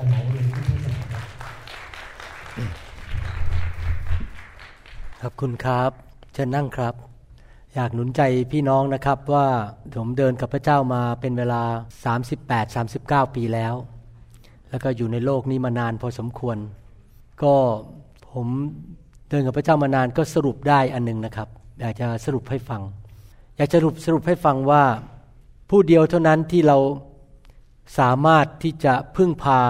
จะเหมาเรียนที่เทศนาครับขอบคุณครับเชิญนั่งครับ อยากหนุนใจพี่น้องนะครับว่าผมเดินกับพระเจ้ามาเป็นเวลา 38-39 ปีแล้ว แล้วก็อยู่ในโลกนี้มานานพอสมควร ก็ผมเดินกับพระเจ้ามานานก็สรุปได้อันนึงนะครับ อยากจะสรุปให้ฟัง อยากจะสรุปสรุปให้ฟังว่า ผู้เดียวเท่านั้นที่เราสามารถที่จะพึ่งพา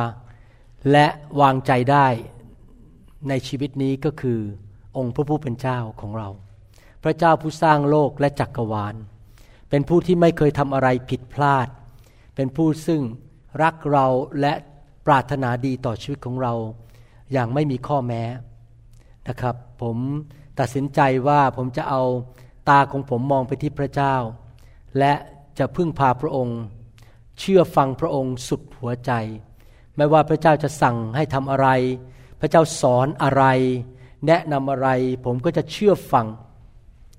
และวางใจได้ในชีวิตนี้ก็คือองค์พระผู้เป็นเจ้าของเรา พระเจ้าผู้สร้างโลกและจักรวาล เป็นผู้ที่ไม่เคยทำอะไรผิดพลาด เป็นผู้ซึ่งรักเราและปรารถนาดีต่อชีวิตของเรา อย่างไม่มีข้อแม้นะครับ ผมตัดสินใจว่าผมจะเอาตาของผมมองไปที่พระเจ้า และจะพึ่งพาพระองค์ เชื่อฟังพระองค์สุดหัวใจ ไม่ว่าพระเจ้าจะสั่งให้ทำอะไร พระเจ้าสอนอะไร แนะนำอะไร ผมก็จะเชื่อฟัง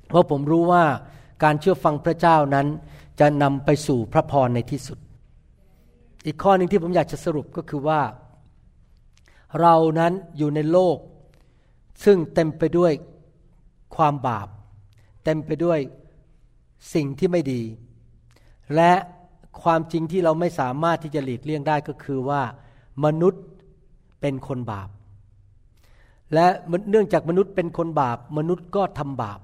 เพราะผมรู้ว่าการเชื่อฟังพระเจ้านั้น จะนำไปสู่พระพรในที่สุด อีกข้อหนึ่งที่ผมอยากจะสรุปก็คือว่า เรานั้นอยู่ในโลก ซึ่งเต็มไปด้วยความบาป เต็มไปด้วยสิ่งที่ไม่ดี และความจริงที่เราไม่สามารถที่จะหลีกเลี่ยงได้ก็คือว่า มนุษย์เป็นคนบาป และเนื่องจากมนุษย์เป็นคนบาป มนุษย์ก็ทำบาป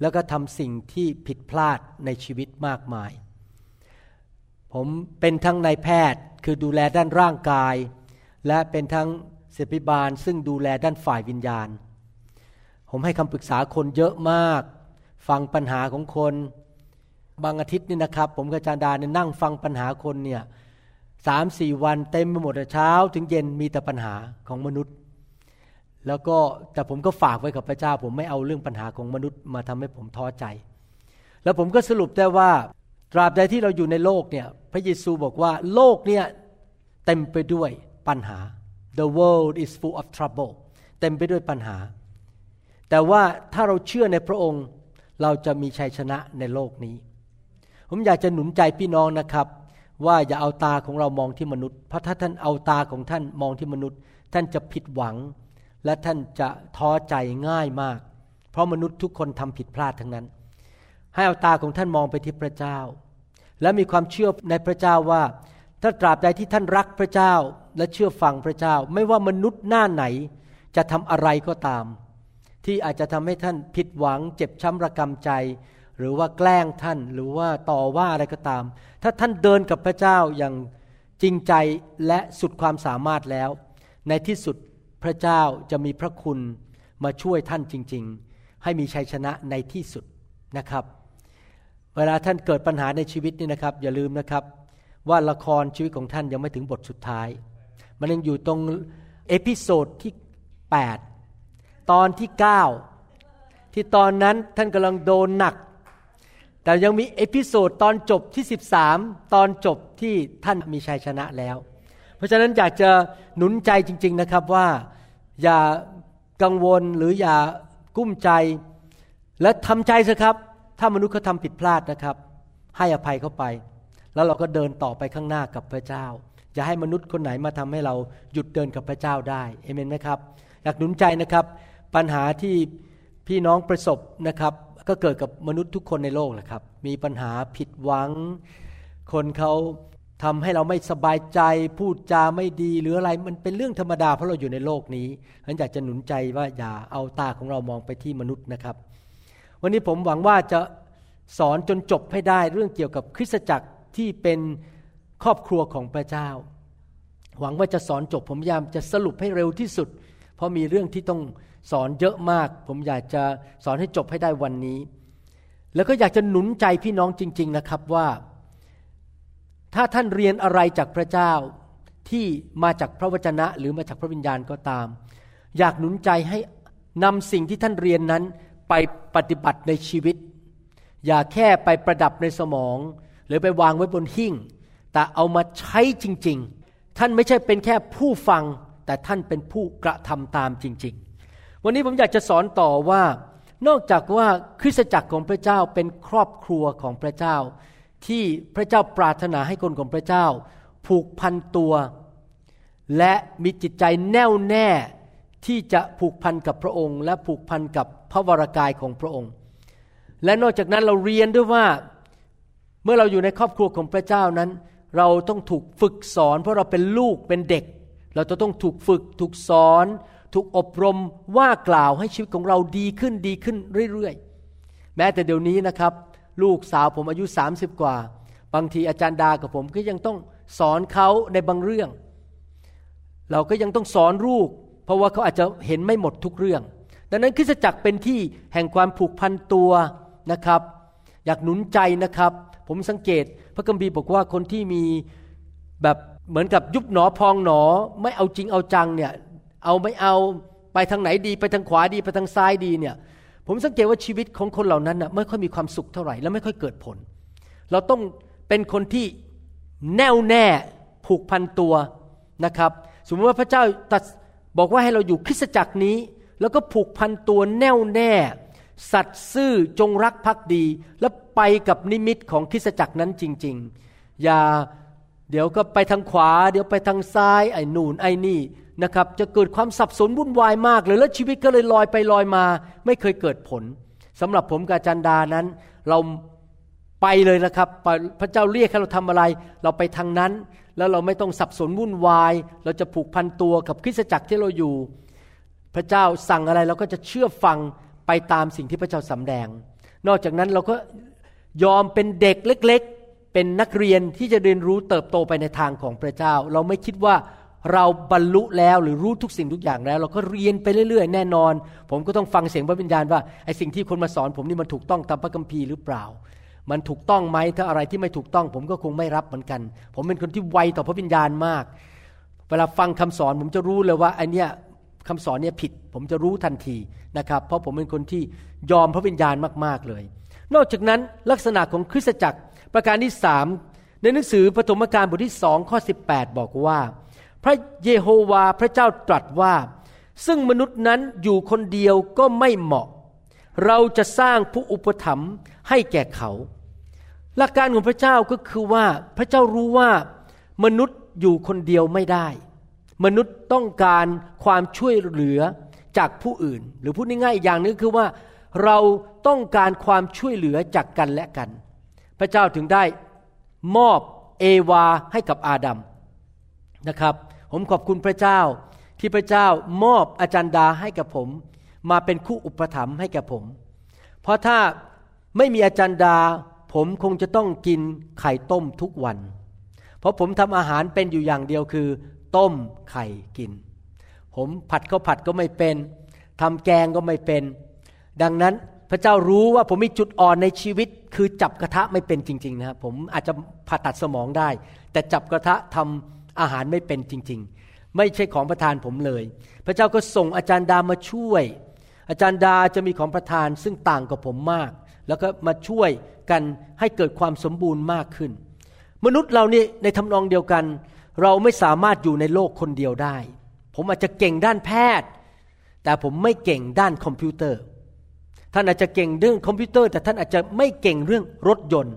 แล้วก็ทำสิ่งที่ผิดพลาดในชีวิตมากมาย ผมเป็นทั้งนายแพทย์คือดูแลด้านร่างกาย และเป็นทั้งเสพิบาลซึ่งดูแลด้านฝ่ายวิญญาณ ผมให้คำปรึกษาคนเยอะมาก ฟังปัญหาของคน บางอาทิตย์นี่นะครับ ผมกับอาจารย์ดาเนี่ยนั่งฟังปัญหาคนเนี่ย สามสี่วันเต็มไปหมดเช้า ถึงเย็นมีแต่ปัญหาของมนุษย์ แล้วก็แต่ผมก็ฝากไว้กับพระเจ้า ผมไม่เอาเรื่องปัญหาของมนุษย์มาทำให้ผมท้อใจ แล้วผมก็สรุปได้ว่าตราบใดที่เราอยู่ในโลกเนี่ยพระเยซูบอกว่าโลกเนี่ยเต็มไปด้วยปัญหา the world is full of trouble เต็มไปด้วยปัญหา แต่ว่าถ้าเราเชื่อในพระองค์เราจะมีชัยชนะในโลกนี้ ผมอยากจะหนุนใจพี่น้องนะครับ ว่าอย่าเอาตาของเรามองที่มนุษย์ เพราะถ้าท่านเอาตาของท่านมองที่มนุษย์ ท่านจะผิดหวัง และท่านจะท้อใจง่ายมาก เพราะมนุษย์ทุกคนทำผิดพลาดทั้งนั้น ให้เอาตาของท่านมองไปที่พระเจ้า และมีความเชื่อในพระเจ้าว่า ถ้าตราบใดที่ท่านรักพระเจ้าและเชื่อฟังพระเจ้า ไม่ว่ามนุษย์หน้าไหน จะทำอะไรก็ตาม ที่อาจจะทำให้ท่านผิดหวัง เจ็บช้ำระกำใจ หรือว่าแกล้งท่านหรือว่าต่อว่าอะไรก็ตาม ถ้าท่านเดินกับพระเจ้าอย่างจริงใจและสุดความสามารถแล้ว ในที่สุดพระเจ้าจะมีพระคุณมาช่วยท่านจริง ๆ ให้มีชัยชนะในที่สุดนะครับ เวลาท่านเกิดปัญหาในชีวิตนี่นะครับ อย่าลืมนะครับ ว่าละครชีวิตของท่านยังไม่ถึงบทสุดท้าย มันยังอยู่ตรง episode ที่ 8 ตอนที่ 9 ที่ตอนนั้นท่านกำลังโดนหนัก แต่ยังมี episode ตอนจบที่ 13 ตอนจบที่ท่านมีชัยชนะแล้ว เพราะฉะนั้นอยากจะหนุนใจจริง ๆนะครับว่าอย่ากังวลหรืออย่ากุ้มใจ และทำใจสิครับ ถ้ามนุษย์เขาทาผิดพลาดนะครับ ให้อภัยเขาไป แล้วเราก็เดินต่อไปข้างหน้ากับพระเจ้า อย่าให้มนุษย์คนไหนมาทำให้เราหยุดเดินกับพระเจ้าได้เอเมนไหมครับอยากหนุนใจนะครับ ปัญหาที่พี่น้องประสบนะครับ ก็เกิดกับมนุษย์ทุกคนในโลกแหละครับ มีปัญหาผิดหวัง คนเขาทำให้เราไม่สบายใจพูดจาไม่ดีหรืออะไรมันเป็นเรื่องธรรมดาเพราะเราอยู่ในโลกนี้ฉันอยากจะหนุนใจว่าอย่าเอาตาของเรามองไปที่มนุษย์นะครับ วันนี้ผมหวังว่าจะสอนจนจบให้ได้เรื่องเกี่ยวกับคริสตจักรที่เป็นครอบครัวของพระเจ้า หวังว่าจะสอนจบผมพยายามจะสรุปให้เร็วที่สุด เพราะมีเรื่องที่ต้อง สอนเยอะมาก ผมอยากจะสอนให้จบให้ได้วันนี้ แล้วก็อยากจะหนุนใจพี่น้องจริง ๆนะครับว่า ถ้าท่านเรียนอะไรจากพระเจ้าที่มาจากพระวจนะหรือมาจากพระวิญญาณก็ตาม อยากหนุนใจให้นำสิ่งที่ท่านเรียนนั้นไปปฏิบัติในชีวิต อย่าแค่ไปประดับในสมอง หรือไปวางไว้บนหิ้ง แต่เอามาใช้จริง ๆ ท่านไม่ใช่เป็นแค่ผู้ฟัง แต่ท่านเป็นผู้กระทำตามจริงๆ วันนี้ผมอยากจะสอนต่อว่า นอกจากว่าคริสตจักรของพระเจ้าเป็นครอบครัวของพระเจ้า ที่พระเจ้าปรารถนาให้คนของพระเจ้า ผูกพันตัว และมีจิตใจแน่วแน่ที่จะผูกพันกับพระองค์ และผูกพันกับพระวรากายของพระองค์ และนอกจากนั้นเราเรียนด้วยว่าเมื่อเราอยู่ในครอบครัวของพระเจ้านั้น เราต้องถูกฝึกสอน เพราะเราเป็นลูกเป็นเด็ก เราจะต้องถูกฝึกถูกสอน ถูกอบรมว่ากล่าวให้ชีวิตของเราดีขึ้นดีขึ้นเรื่อยๆ แม้แต่เดี๋ยวนี้นะครับ ลูกสาวผมอายุ 30 กว่า บางทีอาจารย์ดากับผมก็ยังต้องสอนเขาในบางเรื่อง เราก็ยังต้องสอนลูก เพราะว่าเขาอาจจะเห็นไม่หมดทุกเรื่อง ดังนั้นคริสจักรเป็นที่แห่งความผูกพันตัวนะครับ อยากหนุนใจนะครับ ผมสังเกตพระคัมภีบอกว่าคนที่มีแบบเหมือนกับยุบหนอพองหนอไม่เอาจริงเอาจังเนี่ย เอาไม่เอาไปทางไหนดีไปทางขวาดีไปทางซ้ายดีเนี่ย ผมสังเกตว่าชีวิตของคนเหล่านั้นน่ะไม่ค่อยมีความสุขเท่าไหร่และไม่ค่อยเกิดผล เราต้องเป็นคนที่แน่วแน่ผูกพันตัวนะครับ สมมติว่าพระเจ้าตัดบอกว่าให้เราอยู่คริสตจักรนี้ แล้วก็ผูกพันตัวแน่วแน่ สัตย์ซื่อจงรักภักดี แล้วไปกับนิมิตของคริสตจักรนั้นจริง ๆ อย่าเดี๋ยวก็ไปทางขวา เดี๋ยวไปทางซ้ายไอ้นูนไอ้นี่ นะครับจะเกิดความสับสนวุ่นวายมากเลยแล้วชีวิตก็เลยลอยไปลอยมา ไม่เคยเกิดผลสำหรับผมกับจันดานั้น เราไปเลยนะครับ พระเจ้าเรียกให้เราทำอะไร เราไปทางนั้น แล้วเราไม่ต้องสับสนวุ่นวาย เราจะผูกพันตัวกับคริสตจักรที่เราอยู่ พระเจ้าสั่งอะไรเราก็จะเชื่อฟังไปตามสิ่งที่พระเจ้าสำแดง นอกจากนั้นเราก็ยอมเป็นเด็กเล็ก ๆ เป็นนักเรียนที่จะเรียนรู้เติบโตไปในทางของพระเจ้า เราไม่คิดว่า เราบรรลุแล้วหรือรู้ทุกสิ่งทุกอย่างแล้ว เราก็เรียนไปเรื่อยๆ แน่นอน ผมก็ต้องฟังเสียงพระวิญญาณว่าไอ้สิ่งที่คนมาสอน ผมนี่มันถูกต้องตามพระคัมภีร์หรือเปล่า มันถูกต้องไหมถ้าอะไรที่ไม่ถูกต้อง ผมก็คงไม่รับเหมือนกัน ผมเป็นคนที่ไวต่อพระวิญญาณมาก เวลาฟังคำสอนผมจะรู้เลยว่าไอเนี้ยคำสอนเนี้ยผิด ผมจะรู้ทันทีนะครับ เพราะผมเป็นคนที่ยอมพระวิญญาณมากๆเลย นอกจากนั้นลักษณะของคริสตจักรประการที่สามในหนังสือปฐมกาลบทที่สองข้อ 18 บอกว่า พระเยโฮวาพระเจ้าตรัสว่า ซึ่งมนุษย์นั้นอยู่คนเดียวก็ไม่เหมาะ เราจะสร้างผู้อุปถัมภ์ให้แก่เขา หลักการของพระเจ้าก็คือว่าพระเจ้ารู้ว่ามนุษย์อยู่คนเดียวไม่ได้ มนุษย์ต้องการความช่วยเหลือจากผู้อื่น หรือพูดง่ายๆอีกอย่างนึงคือว่า เราต้องการความช่วยเหลือจากกันและกัน พระเจ้าถึงได้มอบเอวาให้กับอาดัมนะครับ ผมขอบคุณพระเจ้าที่พระเจ้ามอบอาจารย์ดาให้กับผม มาเป็นคู่อุปถัมภ์ให้กับผม เพราะถ้าไม่มีอาจารย์ดา ผมคงจะต้องกินไข่ต้มทุกวัน เพราะผมทำอาหารเป็นอยู่อย่างเดียวคือ ต้มไข่กิน ผมผัดข้าวผัดก็ไม่เป็นทำแกงก็ไม่เป็น ดังนั้นพระเจ้ารู้ว่าผมมีจุดอ่อนในชีวิต คือจับกระทะไม่เป็นจริง ๆ นะครับผมอาจจะผ่าตัดสมองได้ แต่จับกระทะทำ อาหารไม่เป็นจริง ๆ ไม่ใช่ของประทานผมเลย พระเจ้าก็ส่งอาจารย์ดามาช่วย อาจารย์ดาจะมีของประทานซึ่งต่างกับผมมาก แล้วก็มาช่วยกันให้เกิดความสมบูรณ์มากขึ้น มนุษย์เรานี่ในทำนองเดียวกัน เราไม่สามารถอยู่ในโลกคนเดียวได้ ผมอาจจะเก่งด้านแพทย์ แต่ผมไม่เก่งด้านคอมพิวเตอร์ ท่านอาจจะเก่งเรื่องคอมพิวเตอร์ แต่ท่านอาจจะไม่เก่งเรื่องรถยนต์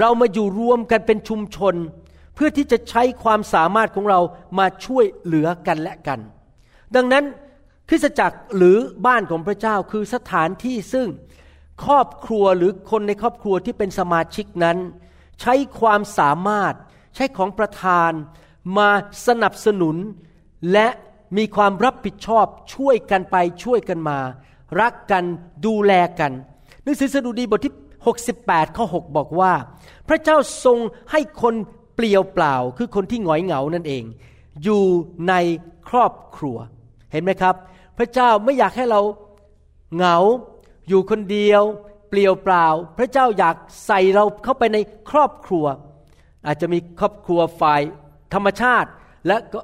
เรามาอยู่รวมกันเป็นชุมชน เพื่อที่จะใช้ความสามารถของเรามาช่วยเหลือกันและกัน ดังนั้นคริสตจักรหรือบ้านของพระเจ้าคือสถานที่ซึ่งครอบครัวหรือคนในครอบครัวที่เป็นสมาชิกนั้น ใช้ความสามารถใช้ของประธาน มาสนับสนุน และมีความรับผิดชอบช่วยกันไปช่วยกันมา รักกันดูแลกันหนังสือสดุดีบทที่ 68 ข้อ 6 บอกว่า พระเจ้าทรงให้คน เปลี่ยวเปล่าคือคนที่หงอยเหงานั่นเอง อยู่ในครอบครัว เห็นไหมครับ พระเจ้าไม่อยากให้เราเหงา อยู่คนเดียว เปลี่ยวเปล่า พระเจ้าอยากใส่เราเข้าไปในครอบครัว อาจจะมีครอบครัวฝ่ายธรรมชาติ และก็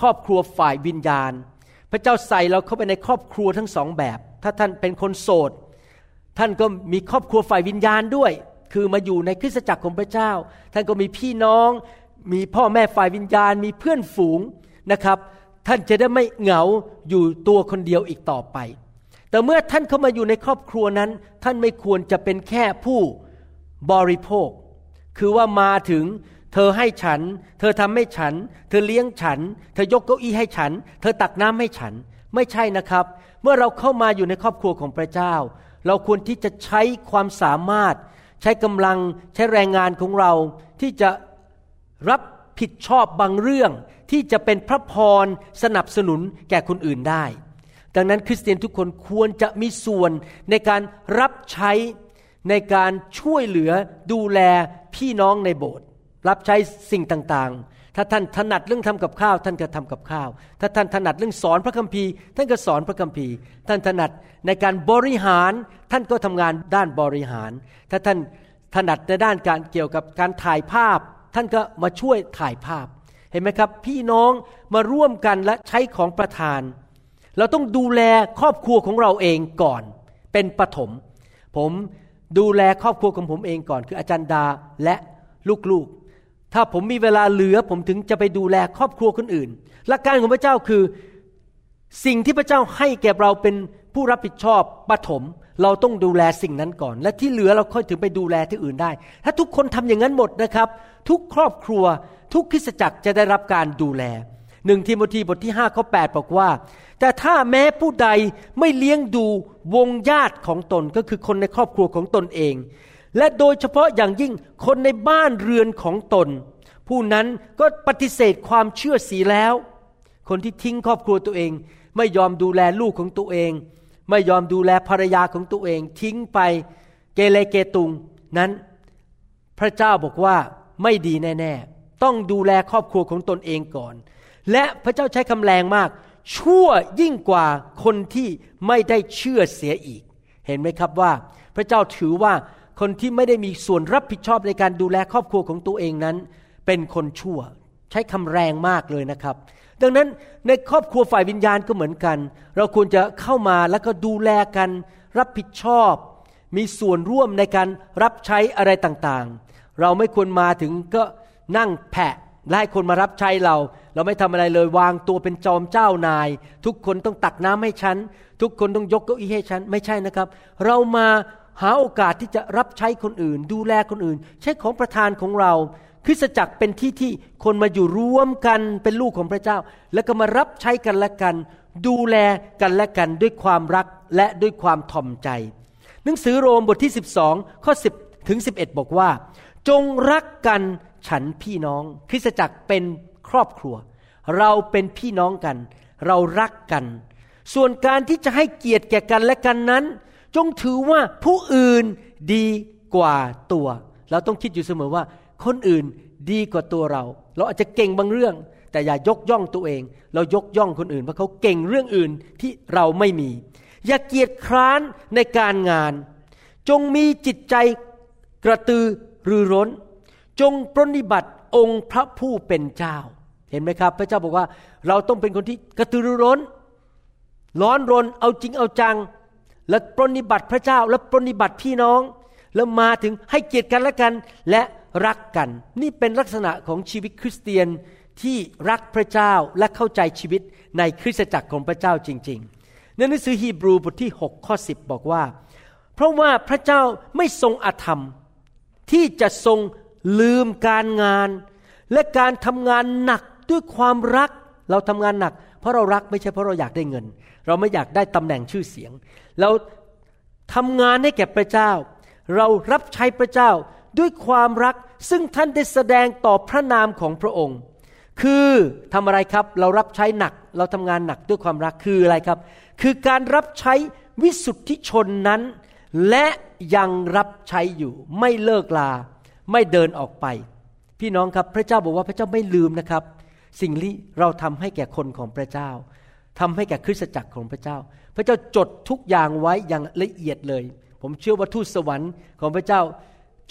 ครอบครัวฝ่ายวิญญาณ พระเจ้าใส่เราเข้าไปในครอบครัวทั้งสองแบบ ถ้าท่านเป็นคนโสด ท่านก็มีครอบครัวฝ่ายวิญญาณด้วย คือมาอยู่ในคริสตจักรของพระเจ้า ท่านก็มีพี่น้อง มีพ่อแม่ฝ่ายวิญญาณ มีเพื่อนฝูงนะครับ ท่านจะได้ไม่เหงาอยู่ตัวคนเดียวอีกต่อไป แต่เมื่อท่านเข้ามาอยู่ในครอบครัวนั้น ท่านไม่ควรจะเป็นแค่ผู้บริโภค คือว่ามาถึงเธอให้ฉัน เธอทำให้ฉัน เธอเลี้ยงฉัน เธอยกเก้าอี้ให้ฉัน เธอตักน้ำให้ฉัน ไม่ใช่นะครับ เมื่อเราเข้ามาอยู่ในครอบครัวของพระเจ้า เราควรที่จะใช้ความสามารถ ใช้กำลังใช้แรงงานของเราที่จะรับผิดชอบบางเรื่องที่จะเป็นพระพรสนับสนุนแก่คนอื่นได้ ดังนั้นคริสเตียนทุกคนควรจะมีส่วนในการรับใช้ในการช่วยเหลือดูแลพี่น้องในโบสถ์รับใช้สิ่งต่างๆ ถ้าท่านถนัดเรื่องทำกับข้าว ท่านก็ทำกับข้าว ถ้าท่านถนัดเรื่องสอนพระคัมภีร์ ท่านก็สอนพระคัมภีร์ ท่านถนัดในการบริหาร ท่านก็ทำงานด้านบริหาร ถ้าท่านถนัดในด้านการเกี่ยวกับการถ่ายภาพ ท่านก็มาช่วยถ่ายภาพ เห็นไหมครับ พี่น้องมาร่วมกันและใช้ของประทาน เราต้องดูแลครอบครัวของเราเองก่อน เป็นปฐมผมดูแลครอบครัวของผมเองก่อน คืออาจารย์ดาและลูกๆ ถ้าผมมีเวลาเหลือผมถึงจะไปดูแลครอบครัวคนอื่น หลักการของพระเจ้าคือ สิ่งที่พระเจ้าให้แก่เราเป็นผู้รับผิดชอบปฐมเราต้องดูแลสิ่งนั้นก่อน และที่เหลือเราค่อยถึงไปดูแลที่อื่นได้ ถ้าทุกคนทำอย่างนั้นหมดนะครับ ทุกครอบครัว ทุกคริสจักรจะได้รับการดูแลหนึ่งทีโมธีบทที่5ข้อ8บอกว่า แต่ถ้าแม้ผู้ใดไม่เลี้ยงดูวงญาติของตนก็คือคนในครอบครัวของตนเอง และโดยเฉพาะอย่างยิ่งคนในบ้านเรือนของตน ผู้นั้นก็ปฏิเสธความเชื่อสีแล้ว คนที่ทิ้งครอบครัวตัวเอง ไม่ยอมดูแลลูกของตัวเอง ไม่ยอมดูแลภรรยาของตัวเอง ทิ้งไปเกเรเกตุงนั้น พระเจ้าบอกว่าไม่ดีแน่ๆ ต้องดูแลครอบครัวของตนเองก่อน และพระเจ้าใช้คำแรงมาก ชั่วยิ่งกว่าคนที่ไม่ได้เชื่อเสียอีก เห็นไหมครับว่า พระเจ้าถือว่า คนที่ไม่ได้มีส่วนรับผิดชอบในการดูแลครอบครัวของตัวเองนั้น เป็นคนชั่ว ใช้คำแรงมากเลยนะครับ ดังนั้นในครอบครัวฝ่ายวิญญาณก็เหมือนกัน เราควรจะเข้ามาแล้วก็ดูแลกัน รับผิดชอบ มีส่วนร่วมในการรับใช้อะไรต่างๆ เราไม่ควรมาถึงก็นั่งแผะไล่คนมารับใช้เรา เราไม่ทำอะไรเลยวางตัวเป็นจอมเจ้านาย ทุกคนต้องตักน้ำให้ฉัน ทุกคนต้องยกเก้าอี้ให้ฉัน ไม่ใช่นะครับ เรามา หาโอกาสที่จะรับใช้คนอื่น ดูแลคนอื่น ใช้ของประทานของเราคริสตจักรเป็นที่ที่คนมาอยู่ร่วมกันเป็นลูกของพระเจ้า แล้วก็มารับใช้กันและกัน ดูแลกันและกันด้วยความรักและด้วยความทอมใจ หนังสือโรมบทที่ 12 ข้อ 10 ถึง 11 บอกว่า จงรักกันฉันพี่น้อง คริสตจักรเป็นครอบครัว เราเป็นพี่น้องกัน เรารักกัน ส่วนการที่จะให้เกียรติแก่กันและกันนั้น จงถือว่าผู้อื่นดีกว่าตัว เราต้องคิดอยู่เสมอว่า คนอื่นดีกว่าตัวเรา เราอาจจะเก่งบางเรื่อง แต่อย่ายกย่องตัวเอง เรายกย่องคนอื่นเพราะเขาเก่งเรื่องอื่นที่เราไม่มี อย่าเกียจคร้านในการงาน จงมีจิตใจกระตือรือร้น จงปรนิบัติองค์พระผู้เป็นเจ้า เห็นไหมครับ พระเจ้าบอกว่าเราต้องเป็นคนที่กระตือรือร้น ร้อนรนเอาจริงเอาจัง และปรนิบัติพระเจ้าและปรนิบัติพี่น้อง แล้วมาถึงให้เกียรติกันและกัน และรักกัน นี่เป็นลักษณะของชีวิตคริสเตียนที่รักพระเจ้าและเข้าใจชีวิตในคริสตจักรของพระเจ้าจริง ๆ ในหนังสือฮีบรูบทที่ 6 ข้อ 10 บอกว่า เพราะว่าพระเจ้าไม่ทรงอธรรม ที่จะทรงลืมการงาน และการทำงานหนักด้วยความรัก เราทำงานหนัก เพราะเรารักไม่ใช่เพราะเราอยากได้เงิน เราไม่อยากได้ตำแหน่งชื่อเสียง เราทำงานให้แก่พระเจ้า เรารับใช้พระเจ้าด้วยความรักซึ่งท่านได้แสดงต่อพระนามของพระองค์ คือทำอะไรครับเรารับใช้หนัก เราทำงานหนักด้วยความรักคืออะไรครับ คือการรับใช้วิสุทธิชนนั้น และยังรับใช้อยู่ไม่เลิกลา ไม่เดินออกไป พี่น้องครับพระเจ้าบอกว่าพระเจ้าไม่ลืมนะครับ สิ่งที่เราทำให้แก่คนของพระเจ้าทำให้แก่คริสตจักรของพระเจ้า พระเจ้าจดทุกอย่างไว้อย่างละเอียดเลย ผมเชื่อว่าทูตสวรรค์ของพระเจ้า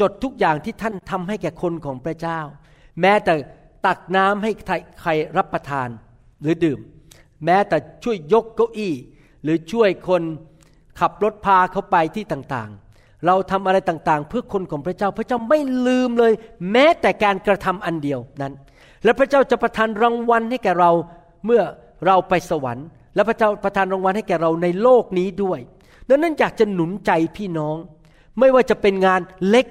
จดทุกอย่างที่ท่านทำให้แก่คนของพระเจ้า แม้แต่ตักน้ำให้ใครรับประทานหรือดื่ม แม้แต่ช่วยยกเก้าอี้ หรือช่วยคนขับรถพาเขาไปที่ต่างๆ เราทำอะไรต่างๆ เพื่อคนของพระเจ้า พระเจ้าไม่ลืมเลย แม้แต่การกระทำอันเดียวนั้น และพระเจ้าจะประทานรางวัลให้แก่เราเมื่อเราไปสวรรค์ และพระเจ้าประทานรางวัลให้แก่เราในโลกนี้ด้วยดังนั้นอยากจะหนุนใจพี่น้อง ไม่ว่าจะเป็นงานเล็ก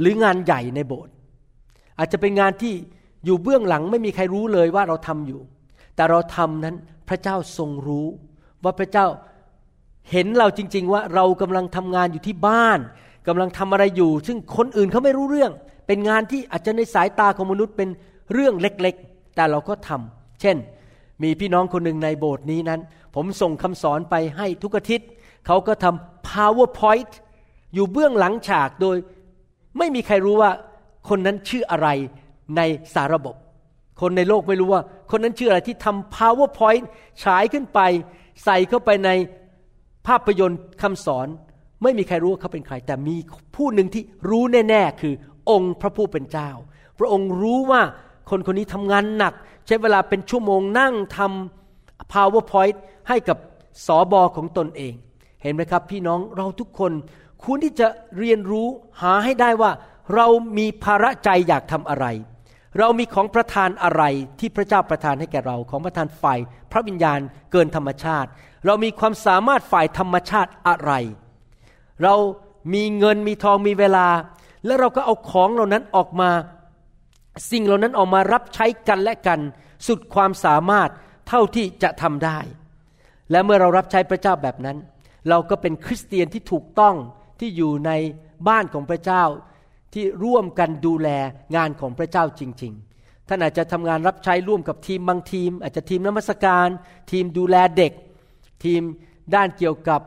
หรืองานใหญ่ในโบสถ์อาจจะเป็นงานที่อยู่เบื้องหลังไม่มีใครรู้เลยว่าเราทำอยู่ แต่เราทำนั้นพระเจ้าทรงรู้ ว่าพระเจ้าเห็นเราจริง ๆ ว่าเรากำลังทำงานอยู่ที่บ้านกำลังทำอะไรอยู่ ซึ่งคนอื่นเขาไม่รู้เรื่อง เป็นงานที่อาจจะในสายตาของมนุษย์เป็น เรื่องเล็กๆ แต่เราก็ทำเช่น มีพี่น้องคนหนึ่งในโบสถ์นี้นั้น ผมส่งคำสอนไปให้ทุกอาทิตย์เขาก็ทำ powerpoint อยู่เบื้องหลังฉากโดย ไม่มีใครรู้ว่าคนนั้นชื่ออะไรในสาระบบ คนในโลกไม่รู้ว่า คนนั้นชื่ออะไรที่ทำ powerpoint ฉายขึ้นไป ใส่เข้าไปในภาพยนตร์คำสอน ไม่มีใครรู้ว่าเขาเป็นใคร แต่มีผู้หนึ่งที่รู้แน่ ๆ คือองค์พระผู้เป็นเจ้า พระองค์รู้ว่า คนคนนี้ทำงานหนัก ใช้เวลาเป็นชั่วโมงนั่งทำ powerpoint ให้กับสอบอของตนเอง เห็นไหมครับ พี่น้องเราทุกคนควรที่จะเรียนรู้หาให้ได้ว่า เรามีภาระใจอยากทำอะไร เรามีของประทานอะไรที่พระเจ้าประทานให้แก่เรา ของประทานฝ่ายพระวิญญาณเกินธรรมชาติ เรามีความสามารถฝ่ายธรรมชาติอะไร เรามีเงินมีทองมีเวลา แล้วเราก็เอาของเหล่านั้นออกมา สิ่งเหล่านั้นออกมารับใช้กันและกัน สุดความสามารถเท่าที่จะทำได้ และเมื่อเรารับใช้พระเจ้าแบบนั้น เราก็เป็นคริสเตียนที่ถูกต้องที่อยู่ในบ้านของพระเจ้าที่ร่วมกันดูแลงานของพระเจ้าจริง ๆ ท่านอาจจะทำงานรับใช้ร่วมกับทีมบางทีม อาจจะทีมนมัสการ ทีมดูแลเด็ก ทีมด้านเกี่ยวกับ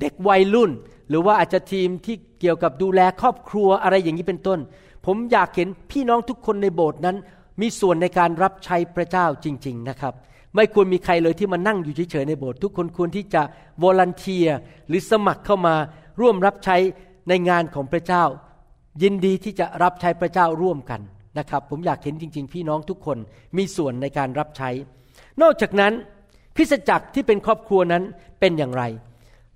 เด็กวัยรุ่น หรือว่าอาจจะทีมที่เกี่ยวกับดูแลครอบครัวอะไรอย่างนี้เป็นต้น ผมอยากเห็นพี่น้องทุกคนในโบสถ์นั้น มีส่วนในการรับใช้พระเจ้าจริง ๆ นะครับ ไม่ควรมีใครเลยที่มานั่งอยู่เฉยๆในโบสถ์ทุกคนควรที่จะวอลันเทียหรือสมัครเข้ามาร่วมรับใช้ในงานของพระเจ้า ยินดีที่จะรับใช้พระเจ้าร่วมกันนะครับ ผมอยากเห็นจริง ๆ พี่น้องทุกคนมีส่วนในการรับใช้ นอกจากนั้นคริสตจักรที่เป็นครอบครัวนั้นเป็นอย่างไร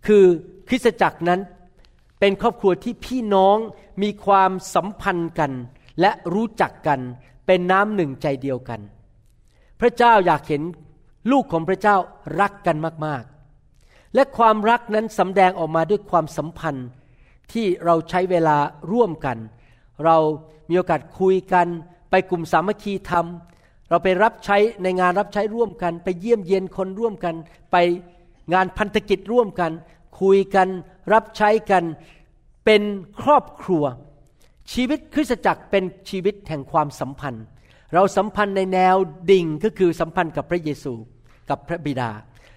คือคริสตจักรนั้น เป็นครอบครัวที่พี่น้องมีความสัมพันธ์กัน และรู้จักกันเป็นน้ำหนึ่งใจเดียวกัน พระเจ้าอยากเห็นลูกของพระเจ้ารักกันมากๆ และความรักนั้นสำแดงออกมาด้วยความสัมพันธ์ที่เราใช้เวลาร่วมกัน เรามีโอกาสคุยกัน ไปกลุ่มสามัคคีธรรม เราไปรับใช้ในงานรับใช้ร่วมกัน ไปเยี่ยมเยียนคนร่วมกัน ไปงานพันธกิจร่วมกัน คุยกัน รับใช้กัน เป็นครอบครัว ชีวิตคริสตจักรเป็นชีวิตแห่งความสัมพันธ์ เราสัมพันธ์ในแนวดิ่งก็คือสัมพันธ์กับพระเยซูกับพระบิดา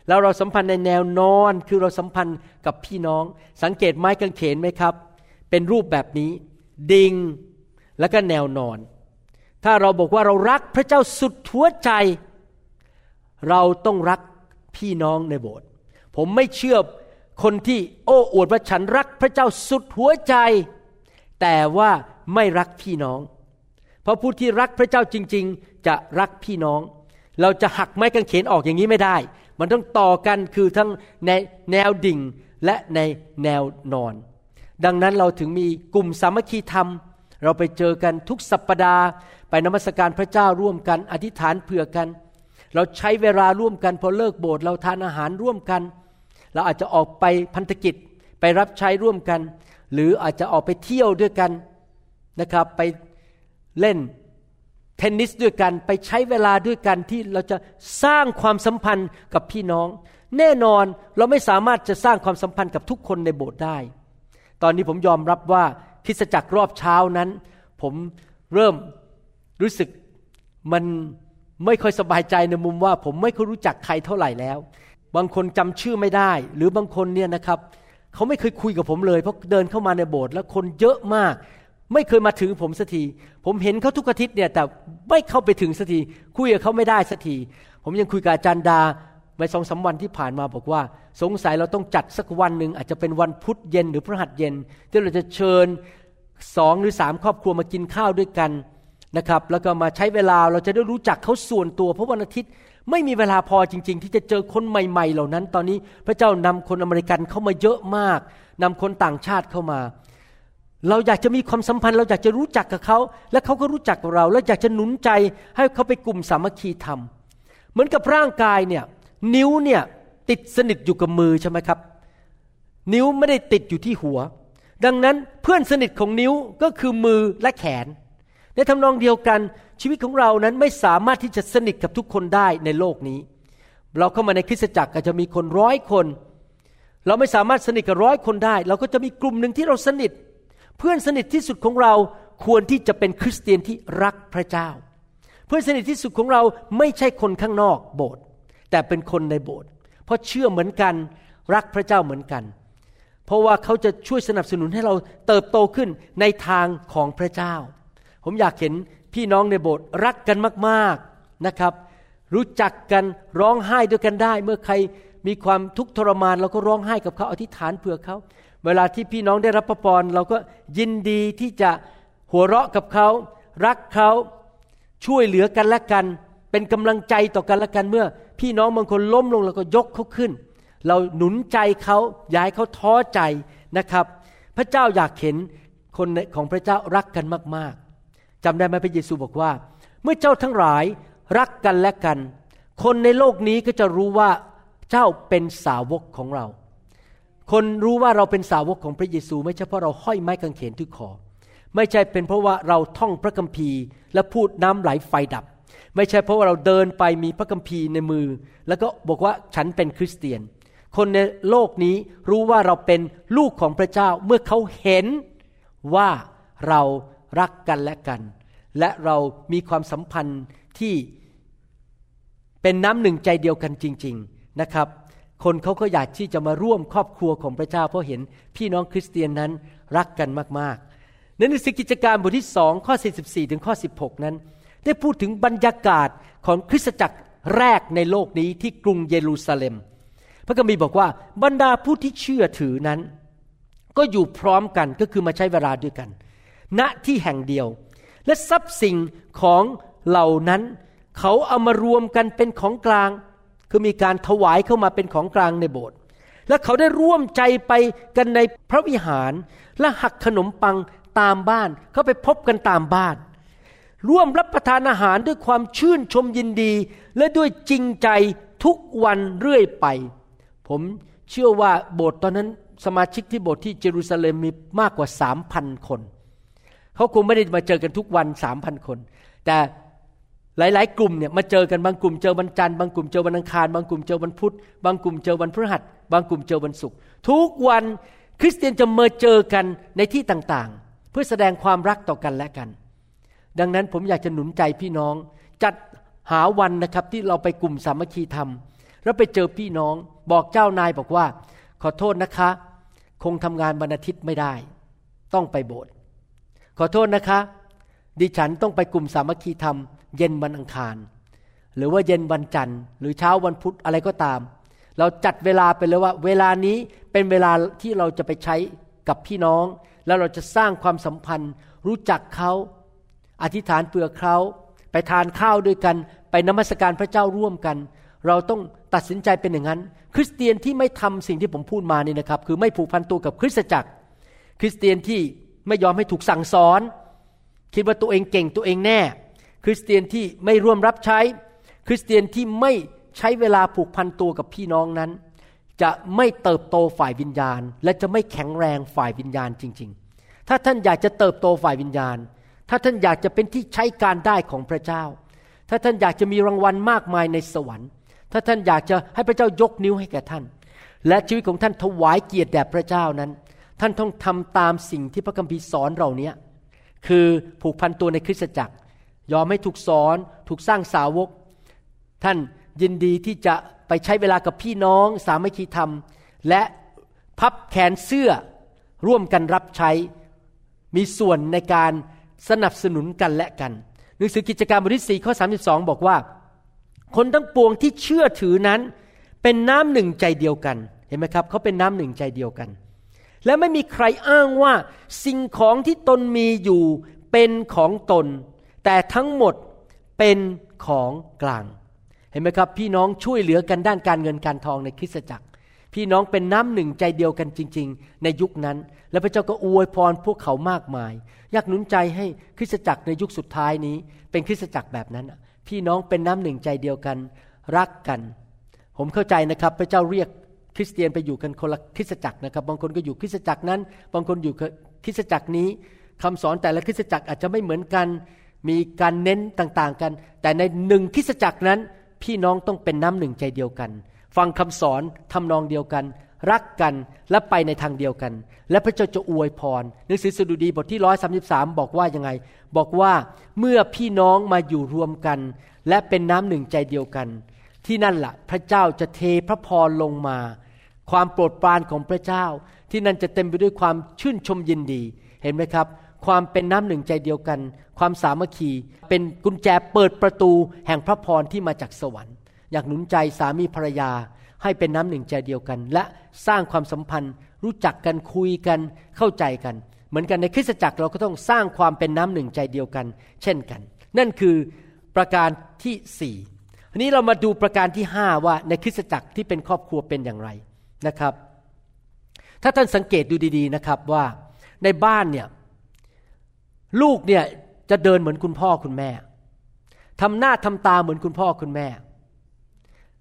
แล้วเราสัมพันธ์ในแนวนอนคือเราสัมพันธ์กับพี่น้อง สังเกตไม้กางเขนไหมครับ เป็นรูปแบบนี้ ดิงแล้วก็แนวนอน ถ้าเราบอกว่าเรารักพระเจ้าสุดหัวใจ เราต้องรักพี่น้องในโบสถ์ผมไม่เชื่อ คนที่โอ้อวดว่าฉันรักพระเจ้าสุดหัวใจ แต่ว่าไม่รักพี่น้อง เพราะผู้ที่รักพระเจ้าจริง ๆ จะรักพี่น้อง เราจะหักไม้กางเขนออกอย่างนี้ไม่ได้ มันต้องต่อกันคือทั้งในแนวดิ่งและในแนวนอน ดังนั้นเราถึงมีกลุ่มสามัคคีธรรม เราไปเจอกันทุกสัปปดาห์ไปนมัสการพระเจ้าร่วมกัน อธิษฐานเผื่อกัน เราใช้เวลาร่วมกันพอเลิกโบสถ์เราทานอาหารร่วมกันเเราอาจจะออกไปพันธกิจไปรับใช้ร่วมกัน หรืออาจจะออกไปเที่ยวด้วยกันนะครับ ไปเล่นเทนนิสด้วยกัน ไปใช้เวลาด้วยกันที่เราจะสร้างความสัมพันธ์กับพี่น้อง แน่นอนเราไม่สามารถจะสร้างความสัมพันธ์กับทุกคนในโบสถ์ได้ ตอนนี้ผมยอมรับว่าคิสจักรรอบเช้านั้น ผมเริ่มรู้สึกมันไม่ค่อยสบายใจในมุมว่า ผมไม่ค่อยรู้จักใครเท่าไหร่แล้ว บางคนจำชื่อไม่ได้ หรือบางคนเนี่ยนะครับเขาไม่เคยคุยกับผมเลย เพราะเดินเข้ามาในโบสถ์แล้วคนเยอะมาก ไม่เคยมาถึงผมสักที ผมเห็นเขาทุกอาทิตย์เนี่ยแต่ไม่เข้าไปถึงสักทีคุยกับเขาไม่ได้สักที ผมยังคุยกับอาจารย์ดาไปสองสาวันที่ผ่านมาบอกว่า สงสัยเราต้องจัดสักวันหนึ่งอาจจะเป็นวันพุธเย็นหรือพระหัสเย็น ที่เราจะเชิญสองหรือสามครอบครัวมากินข้าวด้วยกันนะครับแล้วก็มาใช้เวลาเราจะได้รู้จักเขาส่วนตัว เพราะวันอาทิตย์ ไม่มีเวลาพอจริง ๆ ที่จะเจอคนใหม่ ๆ เหล่านั้น ตอนนี้พระเจ้านำคนอเมริกันเข้ามาเยอะมากนำคนต่างชาติเข้ามา เราอยากจะมีความสัมพันธ์ เราอยากจะรู้จักกับเขา และเขาก็รู้จักกับเรา แล้วอยากจะหนุนใจให้เขาไปกลุ่มสามัคคีธรรม เหมือนกับร่างกายเนี่ยนิ้วเนี่ยติดสนิทอยู่กับมือใช่ไหมครับ นิ้วไม่ได้ติดอยู่ที่หัว ดังนั้นเพื่อนสนิทของนิ้วก็คือมือและแขน ในทำนองเดียวกัน ชีวิตของเรานั้นไม่สามารถที่จะสนิทกับทุกคนได้ในโลกนี้ เราเข้ามาในคริสตจักรอาจจะมีคนร้อยคน เราไม่สามารถสนิทกับร้อยคนได้ เราก็จะมีกลุ่มหนึ่งที่เราสนิท เพื่อนสนิทที่สุดของเราควรที่จะเป็นคริสเตียนที่รักพระเจ้า เพื่อนสนิทที่สุดของเราไม่ใช่คนข้างนอกโบสถ์แต่เป็นคนในโบสถ์เพราะเชื่อเหมือนกันรักพระเจ้าเหมือนกัน เพราะว่าเขาจะช่วยสนับสนุนให้เราเติบโตขึ้นในทางของพระเจ้า ผมอยากเห็นพี่น้องในโบสถ์รักกันมากๆนะครับ รู้จักกันร้องไห้ด้วยกันได้ เมื่อใครมีความทุกข์ทรมานเราก็ร้องไห้กับเขาอธิษฐานเผื่อเขา เวลาที่พี่น้องได้รับพระพรเราก็ยินดีที่จะหัวเราะกับเขารักเขาช่วยเหลือกันและกัน เป็นกำลังใจต่อกันและกันเมื่อ พี่น้องบางคนล้มลงเราก็ยกเขาขึ้น เราหนุนใจเขาย้ายเขาท้อใจนะครับ พระเจ้าอยากเห็นคนของพระเจ้ารักกันมากๆ จำได้ไหมพระเยซูบอกว่า เมื่อเจ้าทั้งหลายรักกันและกัน คนในโลกนี้ก็จะรู้ว่าเจ้าเป็นสาวกของเรา คนรู้ว่าเราเป็นสาวกของพระเยซู ไม่ใช่เพราะเราห้อยไม้กางเขนที่คอ ไม่ใช่เป็นเพราะว่าเราท่องพระคัมภีร์ และพูดน้ำไหลไฟดับ ไม่ใช่เพราะว่าเราเดินไปมีพระคัมภีร์ในมือ แล้วก็บอกว่าฉันเป็นคริสเตียน คนในโลกนี้รู้ว่าเราเป็นลูกของพระเจ้าเมื่อเขาเห็นว่าเรารักกันและกัน และเรามีความสัมพันธ์ที่เป็นน้ำหนึ่งใจเดียวกันจริง ๆนะครับ คนเขาก็อยากที่จะมาร่วมครอบครัวของพระเจ้าเพราะเห็นพี่น้องคริสเตียนนั้นรักกันมากๆในหนังสือกิจการบทที่สองข้อ 44 ถึงข้อ 16 นั้น ได้พูดถึงบรรยากาศของคริสตจักรแรกในโลกนี้ที่กรุงเยรูซาเล็ม พระคัมภีร์บอกว่าบรรดาผู้ที่เชื่อถือนั้น ก็อยู่พร้อมกันก็คือมาใช้เวลาด้วยกัน ณที่แห่งเดียว และทรัพย์สิ่งของเหล่านั้น เขาเอามารวมกันเป็นของกลาง คือมีการถวายเข้ามาเป็นของกลางในโบสถ์และเขาได้ร่วมใจไปกันในพระวิหาร และหักขนมปังตามบ้าน เขาไปพบกันตามบ้าน ร่วมรับประทานอาหารด้วยความชื่นชมยินดี และด้วยจริงใจทุกวันเรื่อยไป ผมเชื่อว่าโบสถ์ตอนนั้นสมาชิกที่โบสถ์ที่เยรูซาเล็มมีมากกว่าสามพันคน เขาคงไม่ได้มาเจอกันทุกวันสามพันคน แต่หลาย ๆ กลุ่มเนี่ยมาเจอกันบางกลุ่มเจอวันจันทร์บางกลุ่มเจอวันอังคารบางกลุ่มเจอวันพุธบางกลุ่มเจอวันพฤหัสบางกลุ่มเจอวันศุกร์ทุกวันคริสเตียนจะมาเจอกันในที่ต่างๆ เพื่อแสดงความรักต่อกันและกัน ดังนั้นผมอยากจะหนุนใจพี่น้อง จัดหาวันนะครับที่เราไปกลุ่มสามัคคีธรรม แล้วไปเจอพี่น้อง บอกเจ้านายบอกว่า ขอโทษนะคะ คงทำงานวันอาทิตย์ไม่ได้ ต้องไปโบสถ์ ขอโทษนะคะ ดิฉันต้องไปกลุ่มสามัคคีธรรม เย็นวันอังคาร หรือว่าเย็นวันจันทร์ หรือเช้าวันพุธอะไรก็ตาม เราจัดเวลาไปเลยว่า เวลานี้เป็นเวลาที่เราจะไปใช้กับพี่น้อง แล้วเราจะสร้างความสัมพันธ์ รู้จักเขาอธิษฐานเปลือกเขาไปทานข้าวด้วยกัน ไปนมัสการพระเจ้าร่วมกัน เราต้องตัดสินใจเป็นอย่างนั้น คริสเตียนที่ไม่ทำสิ่งที่ผมพูดมานี่นะครับ คือไม่ผูกพันตัวกับคริสตจักร คริสเตียนที่ ไม่ยอมให้ถูกสั่งสอน คิดว่าตัวเองเก่งตัวเองแน่ คริสเตียนที่ไม่ร่วมรับใช้ คริสเตียนที่ไม่ใช้เวลาผูกพันตัวกับพี่น้องนั้น จะไม่เติบโตฝ่ายวิญญาณ และจะไม่แข็งแรงฝ่ายวิญญาณจริง ๆ ถ้าท่านอยากจะเติบโตฝ่ายวิญญาณ ถ้าท่านอยากจะเป็นที่ใช้การได้ของพระเจ้า ถ้าท่านอยากจะมีรางวัลมากมายในสวรรค์ ถ้าท่านอยากจะให้พระเจ้ายกนิ้วให้แก่ท่าน และชีวิตของท่านถวายเกียรติแด่พระเจ้านั้น ท่านต้องทำตามสิ่งที่พระคัมภีร์สอนเราเนี้ยคือผูกพันตัวในคริสตจักร ยอมให้ถูกสอน ถูกสร้างสาวก ท่านยินดีที่จะไปใช้เวลากับพี่น้อง สามัคคีธรรม และพับแขนเสื้อร่วมกันรับใช้ มีส่วนในการสนับสนุนกันและกันหนังสือกิจการบทที่4ข้อ32 บอกว่า คนทั้งปวงที่เชื่อถือนั้น เป็นน้ำหนึ่งใจเดียวกัน เห็นไหมครับ เขาเป็นน้ำหนึ่งใจเดียวกัน และไม่มีใครอ้างว่าสิ่งของที่ตนมีอยู่เป็นของตน แต่ทั้งหมดเป็นของกลาง เห็นไหมครับ พี่น้องช่วยเหลือกันด้านการเงินการทองในคริสตจักร พี่น้องเป็นน้ำหนึ่งใจเดียวกันจริง ๆ ในยุคนั้น แล้วพระเจ้าก็อวยพรพวกเขามากมาย อยากหนุนใจให้คริสตจักรในยุคสุดท้ายนี้ เป็นคริสตจักรแบบนั้น พี่น้องเป็นน้ำหนึ่งใจเดียวกัน รักกัน ผมเข้าใจนะครับ พระเจ้าเรียก คริสเตียนไปอยู่กันคนละคริสตจักรนะครับ บางคนก็อยู่คริสตจักรนั้น บางคนอยู่คริสตจักรนี้คำสอนแต่ละคริสตจักรอาจจะไม่เหมือนกัน มีการเน้นต่างๆกัน แต่ในหนึ่งคริสตจักรนั้น พี่น้องต้องเป็นน้ำหนึ่งใจเดียวกัน ฟังคำสอนทำนองเดียวกัน รักกันและไปในทางเดียวกัน และพระเจ้าจะอวยพรหนังสือสดุดีบทที่ร้อยสาสิบสามบอกว่ายังไง บอกว่าเมื่อพี่น้องมาอยู่รวมกัน และเป็นน้ำหนึ่งใจเดียวกัน ที่นั่นละ่ะ พระเจ้าจะเทพระพรลงมา ความโปรดปรานของพระเจ้า ที่นั่นจะเต็มไปด้วยความชื่นชมยินดี เห็นไหมครับ ความเป็นน้ำหนึ่งใจเดียวกัน ความสามัคคี เป็นกุญแจเปิดประตูแห่งพระพรที่มาจากสวรรค์ อยากหนุนใจสามีภรรยา ให้เป็นน้ำหนึ่งใจเดียวกัน และสร้างความสัมพันธ์ รู้จักกันคุยกันเข้าใจกัน เหมือนกันในคริสตจักรเราก็ต้องสร้างความเป็นน้ำหนึ่งใจเดียวกัน เช่นกัน นั่นคือประการที่สี่อันนี้เรามาดูประการที่ห้าว่าในคริสตจักรที่เป็นครอบครัวเป็นอย่างไร นะครับ ถ้าท่านสังเกตดูดี ๆนะครับว่าในบ้านเนี่ยลูกเนี่ยจะเดินเหมือนคุณพ่อคุณแม่ทำหน้าทำตาเหมือนคุณพ่อคุณแม่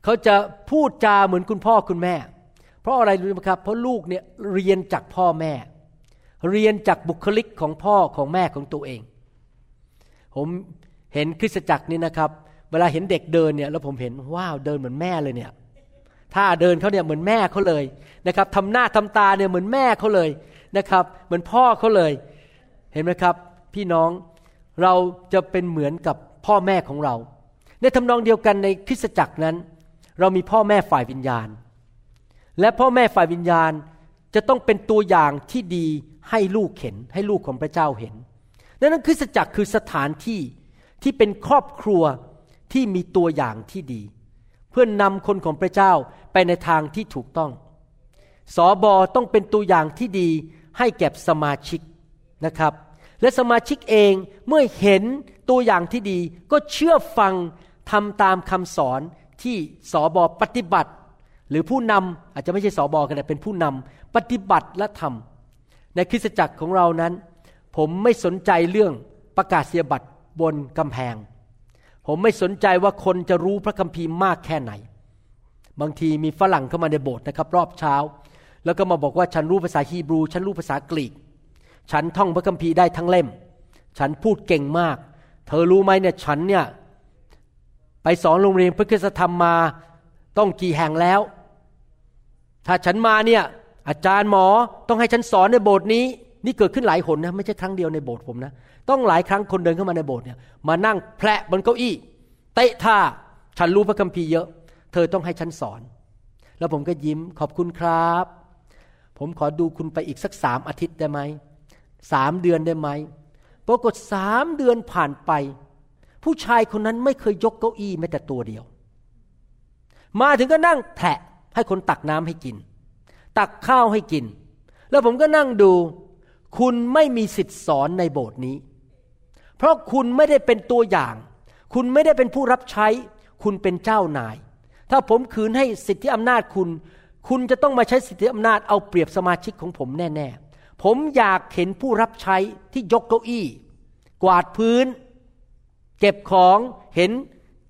เขาจะพูดจาเหมือนคุณพ่อคุณแม่ เพราะอะไรรู้ไหมครับ เพราะลูกเนี่ยเรียนจากพ่อแม่ เรียนจากบุคลิกของพ่อของแม่ของตัวเอง ผมเห็นคริสตจักรนี่นะครับ เวลาเห็นเด็กเดินเนี่ยแล้วผมเห็นว้าวเดินเหมือนแม่เลยเนี่ย ถ้าเดินเขาเนี่ยเหมือนแม่เขาเลยนะครับทำหน้าทำตาเนี่ยเหมือนแม่เขาเลยนะครับ เหมือนพ่อเขาเลย เห็นไหมครับ พี่น้องเราจะเป็นเหมือนกับพ่อแม่ของเรา ในทำนองเดียวกันในคริสตจักรนั้น เรามีพ่อแม่ฝ่ายวิญญาณ และพ่อแม่ฝ่ายวิญญาณจะต้องเป็นตัวอย่างที่ดีให้ลูกเห็น ให้ลูกของพระเจ้าเห็นดังนั้นคริสตจักรคือสถานที่ที่เป็นครอบครัวที่มีตัวอย่างที่ดี พื่อนนำคนของพระเจ้าไปในทางที่ถูกต้อง สอบอต้องเป็นตัวอย่างที่ดีให้แก่สมาชิกนะครับ และสมาชิกเองเมื่อเห็นตัวอย่างที่ดี ก็เชื่อฟังทำตามคำสอนที่สอบอปฏิบัติ หรือผู้นำอาจจะไม่ใช่สอบอกันแต่เป็นผู้นำปฏิบัติและทำในคริสตจักรของเรานั้น ผมไม่สนใจเรื่องประกาศเสียบัตรบนกำแพง ผมไม่สนใจว่าคนจะรู้พระคัมภีร์มากแค่ไหน บางทีมีฝรั่งเข้ามาในโบสถ์นะครับรอบเช้า แล้วก็มาบอกว่าฉันรู้ภาษาฮีบรู ฉันรู้ภาษากรีก ฉันท่องพระคัมภีร์ได้ทั้งเล่ม ฉันพูดเก่งมาก เธอรู้ไหมเนี่ยฉันเนี่ยไปสอนโรงเรียนพระคุณธรรมมาต้องกี่แห่งแล้ว ถ้าฉันมาเนี่ยอาจารย์หมอต้องให้ฉันสอนในโบสถ์นี้ นี่เกิดขึ้นหลายคนนะไม่ใช่ครั้งเดียวในโบสถ์ผมนะ ต้องหลายครั้งคนเดินเข้ามาในโบสถ์เนี่ยมานั่งแพะบนเก้าอี้เตะท่าฉันรู้พระคัมภีร์เยอะ เธอต้องให้ฉันสอน แล้วผมก็ยิ้มขอบคุณครับ ผมขอดูคุณไปอีกสักสามอาทิตย์ได้ไหมสามเดือนได้ไหมปรากฏสามเดือนผ่านไป ผู้ชายคนนั้นไม่เคยยกเก้าอี้แม้แต่ตัวเดียว มาถึงก็นั่งแผะให้คนตักน้ำให้กิน ตักข้าวให้กิน แล้วผมก็นั่งดู คุณไม่มีสิทธิ์สอนในโบสถ์นี้ เพราะคุณไม่ได้เป็นตัวอย่าง คุณไม่ได้เป็นผู้รับใช้ คุณเป็นเจ้านาย ถ้าผมคืนให้สิทธิอำนาจคุณ คุณจะต้องมาใช้สิทธิอำนาจเอาเปรียบสมาชิกของผมแน่ๆ ผมอยากเห็นผู้รับใช้ที่ยกเก้าอี้ กวาดพื้น เก็บของเห็น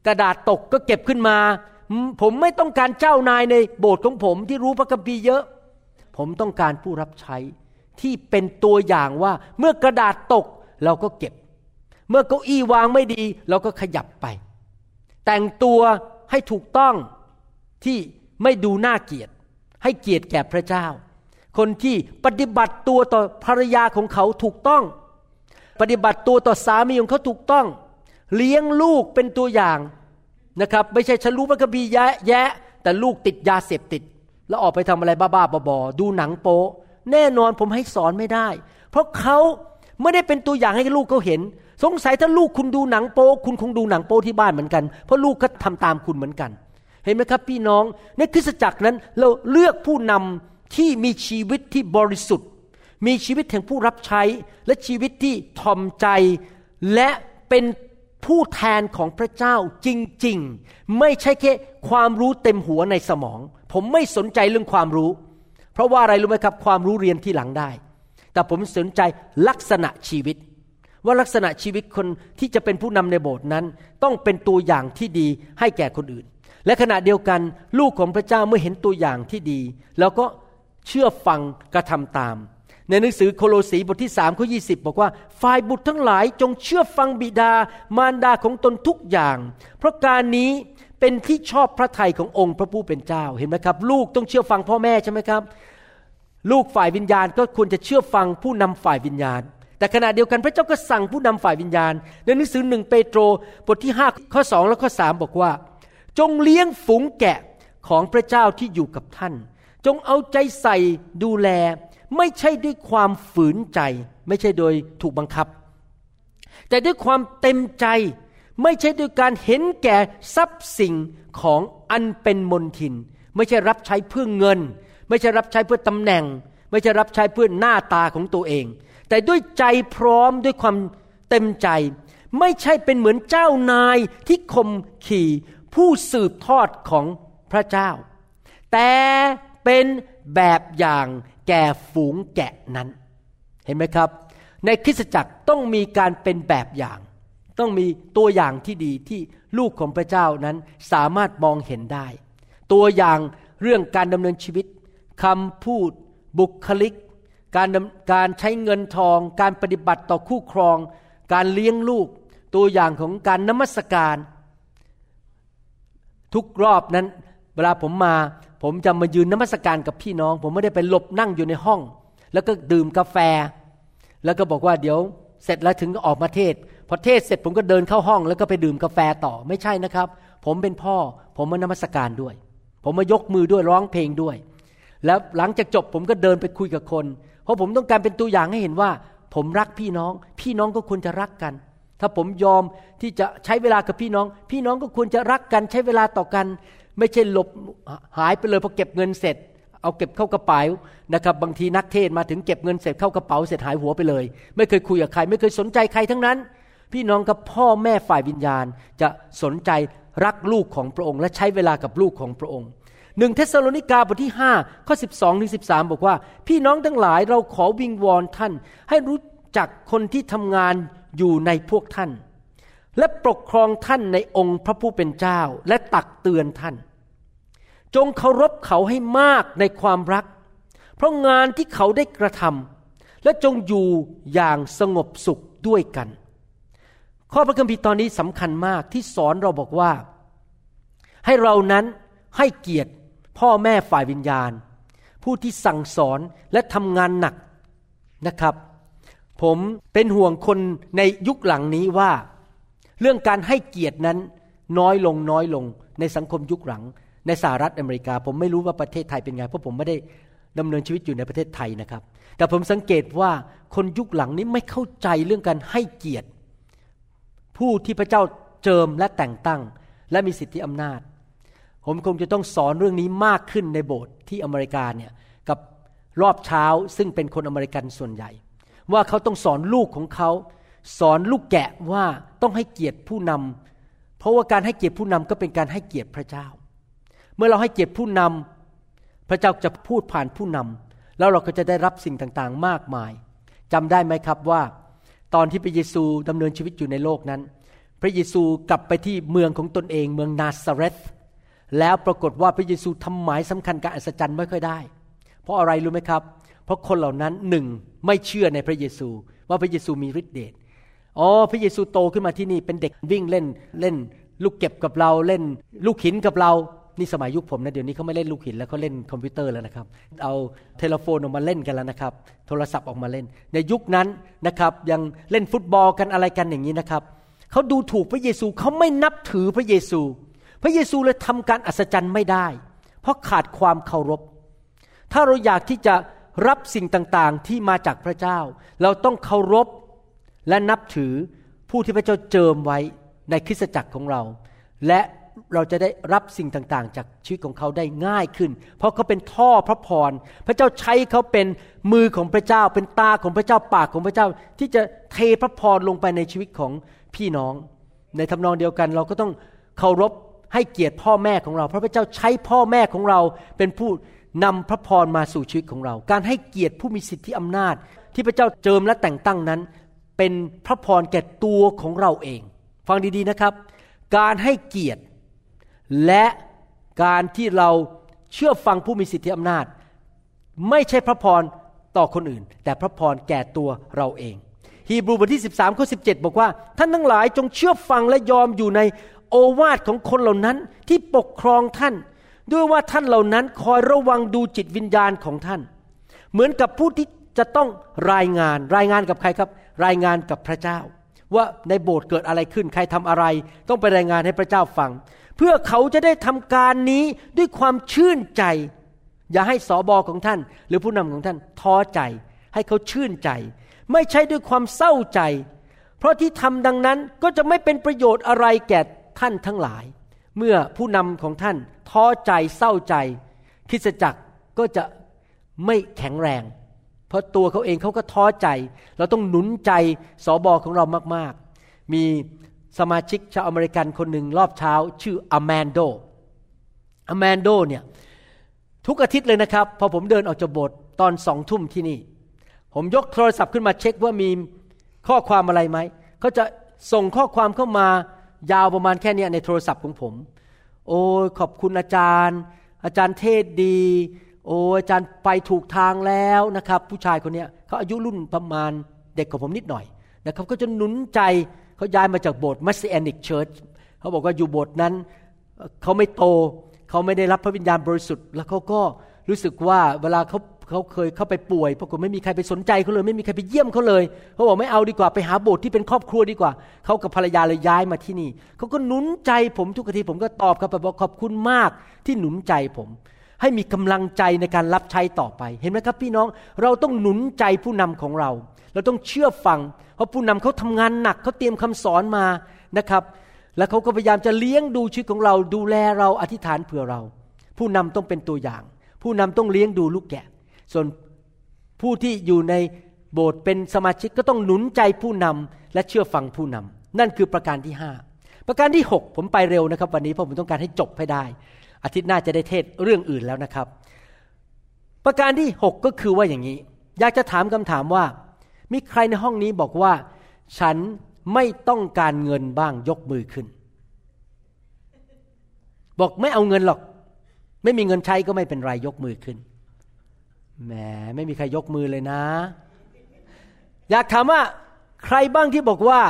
กระดาษตกก็เก็บขึ้นมา ผมไม่ต้องการเจ้านายในโบสถ์ของผมที่รู้พระคัมภีร์เยอะ ผมต้องการผู้รับใช้ที่เป็นตัวอย่างว่าเมื่อกระดาษตกเราก็เก็บ เมื่อเก้าอี้วางไม่ดี เราก็ขยับไป แต่งตัวให้ถูกต้องที่ไม่ดูน่าเกียดให้เกียรติแก่พระเจ้า คนที่ปฏิบัติตัวต่อภรรยาของเขาถูกต้อง ปฏิบัติตัวต่อสามีของเขาถูกต้อง เลี้ยงลูกเป็นตัวอย่างนะครับ ไม่ใช่ฉันรู้พระคัมภีแยะแยะ แต่ลูกติดยาเสพติด แล้วออกไปทำอะไรบ้าๆบอๆดูหนังโป๊แน่นอนผมให้สอนไม่ได้ เพราะเขาไม่ได้เป็นตัวอย่างให้ลูกเขาเห็น สงสัยถ้าลูกคุณดูหนังโป๊คุณคงดูหนังโป๊ที่บ้านเหมือนกัน เพราะลูกก็ทำตามคุณเหมือนกัน เห็นไหมครับพี่น้อง ในคริสตจักรนั้นเราเลือกผู้นำที่มีชีวิตที่บริสุทธิ์ มีชีวิตแห่งผู้รับใช้ และชีวิตที่ทอมใจและเป็นผู้แทนของพระเจ้าจริงๆ ไม่ใช่แค่ความรู้เต็มหัวในสมอง ผมไม่สนใจเรื่องความรู้ เพราะว่าอะไรรู้ไหมครับ ความรู้เรียนที่หลังได้ แต่ผมสนใจลักษณะชีวิต ว่าลักษณะชีวิตคนที่จะเป็นผู้นำในโบสถ์นั้น ต้องเป็นตัวอย่างที่ดีให้แก่คนอื่น และขณะเดียวกันลูกของพระเจ้าเมื่อเห็นตัวอย่างที่ดี แล้วก็เชื่อฟังกระทำตาม ในหนังสือโคโลสีบทที่สามข้อยีบอกว่า ฝ่ายบุตรทั้งหลายจงเชื่อฟังบิดามารดาของตนทุกอย่าง เพราะการนี้เป็นที่ชอบพระทัยขององค์พระผู้เป็นเจ้าเห็นไหมครับ ลูกต้องเชื่อฟังพ่อแม่ใช่ไหมครับ ลูกฝ่ายวิญญาณก็ควรจะเชื่อฟังผู้นำฝ่ายวิญญาณ แต่ขณะเดียวกันพระเจ้าก็สั่งผู้นำฝ่ายวิญญาณ ในหนังสือหนึ่งเปโตรบทที่ 5 ข้อ 2 และข้อ 3 บอกว่า จงเลี้ยงฝูงแกะของพระเจ้าที่อยู่กับท่าน จงเอาใจใส่ดูแล ไม่ใช่ด้วยความฝืนใจ ไม่ใช่โดยถูกบังคับ แต่ด้วยความเต็มใจไม่ใช่ด้วยการเห็นแก่ทรัพย์สิ่งของอันเป็นมนทิน ไม่ใช่รับใช้เพื่อเงิน ไม่ใช่รับใช้เพื่อตำแหน่ง ไม่ใช่รับใช้เพื่อหน้าตาของตัวเอง แต่ด้วยใจพร้อมด้วยความเต็มใจ ไม่ใช่เป็นเหมือนเจ้านายที่ข่มขี่ผู้สืบทอดของพระเจ้า แต่เป็นแบบอย่างแก่ฝูงแกะนั้น เห็นไหมครับ ในคริสตจักรต้องมีการเป็นแบบอย่าง ต้องมีตัวอย่างที่ดีที่ลูกของพระเจ้านั้นสามารถมองเห็นได้ ตัวอย่างเรื่องการดำเนินชีวิตคำพูดบุคลิก การการใช้เงินทอง การปฏิบัติต่อคู่ครอง การเลี้ยงลูก ตัวอย่างของการนมัสการ ทุกรอบนั้น เวลาผมมา ผมจะมายืนนมัสการกับพี่น้อง ผมไม่ได้ไปหลบนั่งอยู่ในห้อง แล้วก็ดื่มกาแฟ แล้วก็บอกว่าเดี๋ยวเสร็จแล้วถึงก็ออกมาเทศพอเทศเสร็จผมก็เดินเข้าห้อง แล้วก็ไปดื่มกาแฟต่อไม่ใช่นะครับ ผมเป็นพ่อ ผมมานมัสการด้วย ผมมายกมือด้วยร้องเพลงด้วย แล้วหลังจากจบผมก็เดินไปคุยกับคน เพราะผมต้องการเป็นตัวอย่างให้เห็นว่า ผมรักพี่น้อง พี่น้องก็ควรจะรักกัน ถ้าผมยอมที่จะใช้เวลากับพี่น้อง พี่น้องก็ควรจะรักกัน ใช้เวลาต่อกัน ไม่ใช่หลบหายไปเลยพอเก็บเงินเสร็จ เอาเก็บเข้ากระเป๋านะครับ บางทีนักเทศมาถึงเก็บเงินเสร็จเข้ากระเป๋าเสร็จหายหัวไปเลย ไม่เคยคุยกับใคร ไม่เคยสนใจใครทั้งนั้น พี่น้องกับพ่อแม่ฝ่ายวิญญาณจะสนใจรักลูกของพระองค์ และใช้เวลากับลูกของพระองค์ หนึ่งเทสโลนิกาบทที่5ข้อ12ถึง13 บอกว่า พี่น้องทั้งหลายเราขอวิงวอนท่าน ให้รู้จักคนที่ทำงานอยู่ในพวกท่าน และปกครองท่านในองค์พระผู้เป็นเจ้า และตักเตือนท่าน จงเคารพเขาให้มากในความรัก เพราะงานที่เขาได้กระทำและจงอยู่อย่างสงบสุขด้วยกัน ข้อพระคัมภีร์ตอนนี้สำคัญมากที่สอนเราบอกว่า ให้เรานั้นให้เกียรติ พ่อแม่ฝ่ายวิญญาณ ผู้ที่สั่งสอนและทำงานหนักนะครับ ผมเป็นห่วงคนในยุคหลังนี้ว่า เรื่องการให้เกียรตินั้นน้อยลงน้อยลงในสังคมยุคหลัง ในสหรัฐอเมริกา ผมไม่รู้ว่าประเทศไทยเป็นไงเพราะผมไม่ได้ดำเนินชีวิตอยู่ในประเทศไทยนะครับ แต่ผมสังเกตว่าคนยุคหลังนี้ไม่เข้าใจเรื่องการให้เกียรติ ผู้ที่พระเจ้าเจิมและแต่งตั้ง และมีสิทธิอำนาจ ผมคงจะต้องสอนเรื่องนี้มากขึ้นในโบสถ์ที่อเมริกาเนี่ยกับรอบเช้าซึ่งเป็นคนอเมริกันส่วนใหญ่ ว่าเขาต้องสอนลูกของเขาสอนลูกแกะว่าต้องให้เกียรติผู้นำเพราะว่าการให้เกียรติผู้นำก็เป็นการให้เกียรติพระเจ้า เมื่อเราให้เกียรติผู้นำพระเจ้าจะพูดผ่านผู้นำแล้วเราก็จะได้รับสิ่งต่างๆ มากมายจำได้ไหมครับว่า ตอนที่พระเยซูดำเนินชีวิตอยู่ในโลกนั้น พระเยซูกลับไปที่เมืองของตนเอง เมืองนาซาเรธ แล้วปรากฏว่าพระเยซูทำหมายสำคัญการอัศจรรย์ไม่ค่อยได้ เพราะอะไรรู้ไหมครับ เพราะคนเหล่านั้นหนึ่งไม่เชื่อในพระเยซู ว่าพระเยซูมีฤทธิ์เดชอ๋อพระเยซูโตขึ้นมาที่นี่เป็นเด็กวิ่งเล่นเล่น ลูกเก็บกับเราเล่น ลูกหินกับเรานี่สมัยยุคผมนะเดี๋ยวนี้เขาไม่เล่นลูกหินแล้วเขาเล่นคอมพิวเตอร์แล้วนะครับ เอาเทเลโฟนออกมาเล่นกันแล้วนะครับ โทรศัพท์ออกมาเล่น ในยุคนั้นนะครับยังเล่นฟุตบอลกันอะไรกันอย่างนี้นะครับเขาดูถูกพระเยซูเขาไม่นับถือพระเยซู พระเยซูเลยทำการอัศจรรย์ไม่ได้ เพราะขาดความเคารพ ถ้าเราอยากที่จะรับสิ่งต่างๆที่มาจากพระเจ้า เราต้องเคารพและนับถือผู้ที่พระเจ้าเจิมไว้ในคริสตจักรของเรา และเราจะได้รับสิ่งต่างๆ จากชีวิตของเขาได้ง่ายขึ้น เพราะเขาเป็นท่อพระพร พระเจ้าใช้เขาเป็นมือของพระเจ้า เป็นตาของพระเจ้าปากของพระเจ้า ที่จะเทพระพรลงไปในชีวิตของพี่น้อง ในทำนองเดียวกัน เราก็ต้องเคารพ ให้เกียรติพ่อแม่ของเราเพราะพระเจ้าใช้พ่อแม่ของเราเป็นผู้นำพระพรมาสู่ชีวิตของเรา การให้เกียรติผู้มีสิทธิอำนาจ ที่พระเจ้าเจิมและแต่งตั้งนั้น เป็นพระพรแก่ตัวของเราเอง ฟังดีๆนะครับ การให้เกียรติ และการที่เราเชื่อฟังผู้มีสิทธิอำนาจ ไม่ใช่พระพรต่อคนอื่น แต่พระพรแก่ตัวเราเองฮีบรูบทที่ 13 ข้อ 17 บอกว่า ท่านทั้งหลายจงเชื่อฟังและยอมอยู่ใน วาทของคนเหล่านั้นที่ปกครองท่าน ด้วยว่าท่านเหล่านั้นคอยระวังดูจิตวิญญาณของท่าน เหมือนกับผู้ที่จะต้องรายงานรายงานกับใครครับ รายงานกับพระเจ้า ว่าในโบสถ์เกิดอะไรขึ้นใครทำอะไร ต้องไปรายงานให้พระเจ้าฟัง เพื่อเขาจะได้ทำการนี้ด้วยความชื่นใจ อย่าให้สอบอของท่าน หรือผู้นำของท่านท้อใจ ให้เขาชื่นใจ ไม่ใช่ด้วยความเศร้าใจ เพราะที่ทำดังนั้นก็จะไม่เป็นประโยชน์อะไรแก่ ท่านทั้งหลาย เมื่อผู้นำของท่านท้อใจเศร้าใจคริสจักรก็จะไม่แข็งแรง เพราะตัวเขาเองเขาก็ท้อใจ เราต้องหนุนใจสอบอของเรามาก ๆ มีสมาชิกชาวอเมริกันคนหนึ่งรอบเช้า ชื่ออแมนโดอแมนโดเนี่ยทุกอาทิตย์เลยนะครับ พอผมเดินออกจากโบสถ์ตอนสองทุ่มที่นี่ ผมยกโทรศัพท์ขึ้นมาเช็คว่ามีข้อความอะไรไหม เขาจะส่งข้อความเข้ามา ยาวประมาณแค่นี้ในโทรศัพท์ของผม โอ้ขอบคุณอาจารย์ อาจารย์เทศน์ดี โอ้อาจารย์ไปถูกทางแล้วนะครับ ผู้ชายคนนี้เขาอายุรุ่นประมาณเด็กกว่าผมนิดหน่อยนะครับก็จะหนุนใจเขาย้ายมาจากโบสถ์ Messianic Church เขาบอกว่าอยู่โบสถ์นั้นเขาไม่โตเขาไม่ได้รับพระวิญญาณบริสุทธิ์ แล้วเขาก็รู้สึกว่าเวลาเขา เขาเคยเข้าไปป่วยปรากฏไม่มีใครไปสนใจเขาเลย ไม่มีใครไปเยี่ยมเขาเลยเขาบอกไม่เอาดีกว่าไปหาโบสถ์ที่เป็นครอบครัวดีกว่าเขากับภรรยาเลยย้ายมาที่นี่เขาก็หนุนใจผมทุกทีผมก็ตอบครับบอกขอบคุณมากที่หนุนใจผม ให้มีกำลังใจในการรับใช้ต่อไป เห็นไหมครับพี่น้องเราต้องหนุนใจผู้นำของเรา เราต้องเชื่อฟัง เพราะผู้นำเขาทำงานหนักเขาเตรียมคำสอนมานะครับ แล้วเขาก็พยายามจะเลี้ยงดูชีวิตของเราดูแลเราอธิษฐานเผื่อเรา ผู้นำต้องเป็นตัวอย่างผู้นำต้องเลี้ยงดูลูกแกะ ส่วนผู้ที่อยู่ในโบสถ์เป็นสมาชิกก็ต้องหนุนใจผู้นำและเชื่อฟังผู้นำนั่นคือประการที่ห้าประการที่ 6 ผมไปเร็วนะครับ วันนี้เพราะผมต้องการให้จบให้ได้ อาทิตย์หน้าจะได้เทศเรื่องอื่นแล้วนะครับ ประการที่ 6 ก็คือว่าอย่างนี้ อยากจะถามคำถามว่า มีใครในห้องนี้บอกว่า ฉันไม่ต้องการเงินบ้างยกมือขึ้น บอกไม่เอาเงินหรอก ไม่มีเงินใช้ก็ไม่เป็นไรยกมือขึ้น แหมไม่มีใครยกมือเลยนะ อยากถามว่าใครบ้างที่บอกว่า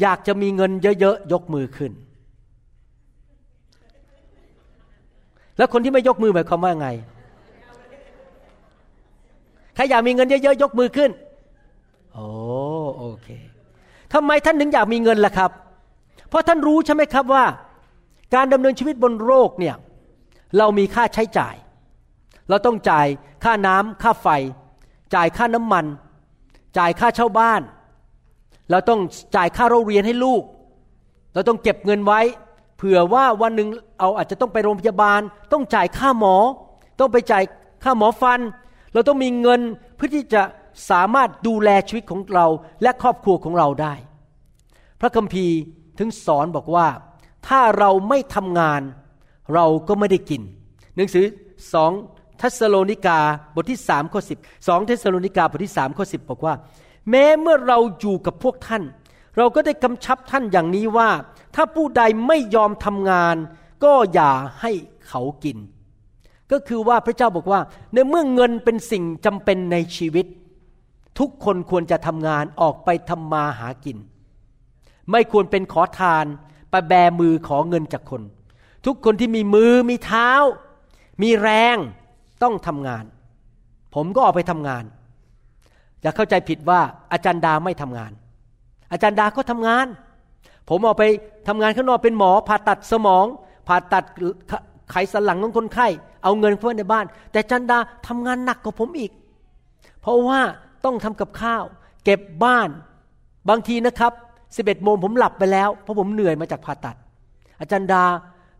อยากจะมีเงินเยอะๆยกมือขึ้น แล้วคนที่ไม่ยกมือหมายความว่าไงใครอยากมีเงินเยอะๆยกมือขึ้นโอ้โอเคทำไมท่านถึงอยากมีเงินล่ะครับ เพราะท่านรู้ใช่ไหมครับว่า การดำเนินชีวิตบนโลกเนี่ยเรามีค่าใช้จ่าย เราต้องจ่ายค่าน้ำค่าไฟ จ่ายค่าน้ำมัน จ่ายค่าเช่าบ้าน เราต้องจ่ายค่าโรงเรียนให้ลูก เราต้องเก็บเงินไว้ เผื่อว่าวันหนึ่งเอาอาจจะต้องไปโรงพยาบาล ต้องจ่ายค่าหมอ ต้องไปจ่ายค่าหมอฟัน เราต้องมีเงินเพื่อที่จะสามารถดูแลชีวิตของเราและครอบครัวของเราได้ พระคัมภีร์ถึงสอนบอกว่า ถ้าเราไม่ทำงาน เราก็ไม่ได้กิน หนังสือสอง ทัสโลนิกาบทที่สามข้อสิบสองเทสโลนิกาบทที่สามข้อสิบบอกว่า แม้เมื่อเราอยู่กับพวกท่าน เราก็ได้กำชับท่านอย่างนี้ว่า ถ้าผู้ใดไม่ยอมทำงาน ก็อย่าให้เขากิน ก็คือว่าพระเจ้าบอกว่า ในเมื่อเงินเป็นสิ่งจำเป็นในชีวิต ทุกคนควรจะทำงานออกไปทำมาหากิน ไม่ควรเป็นขอทานไปแบมือขอเงินจากคน ทุกคนที่มีมือมีเท้า มีแรง ต้องทำงาน ผมก็ออกไปทำงาน อย่าเข้าใจผิดว่าอาจารย์ดาไม่ทำงาน อาจารย์ดาก็ทำงาน ผมออกไปทำงานข้างนอกเป็นหมอ ผ่าตัดสมอง ผ่าตัดไขสันหลังของคนไข้ เอาเงินเพื่อในบ้าน แต่จันดาทำงานหนักกว่าผมอีก เพราะว่าต้องทำกับข้าว เก็บบ้าน บางทีนะครับสิบเอ็ดโมงผมหลับไปแล้ว เพราะผมเหนื่อยมาจากผ่าตัด อาจารย์ดา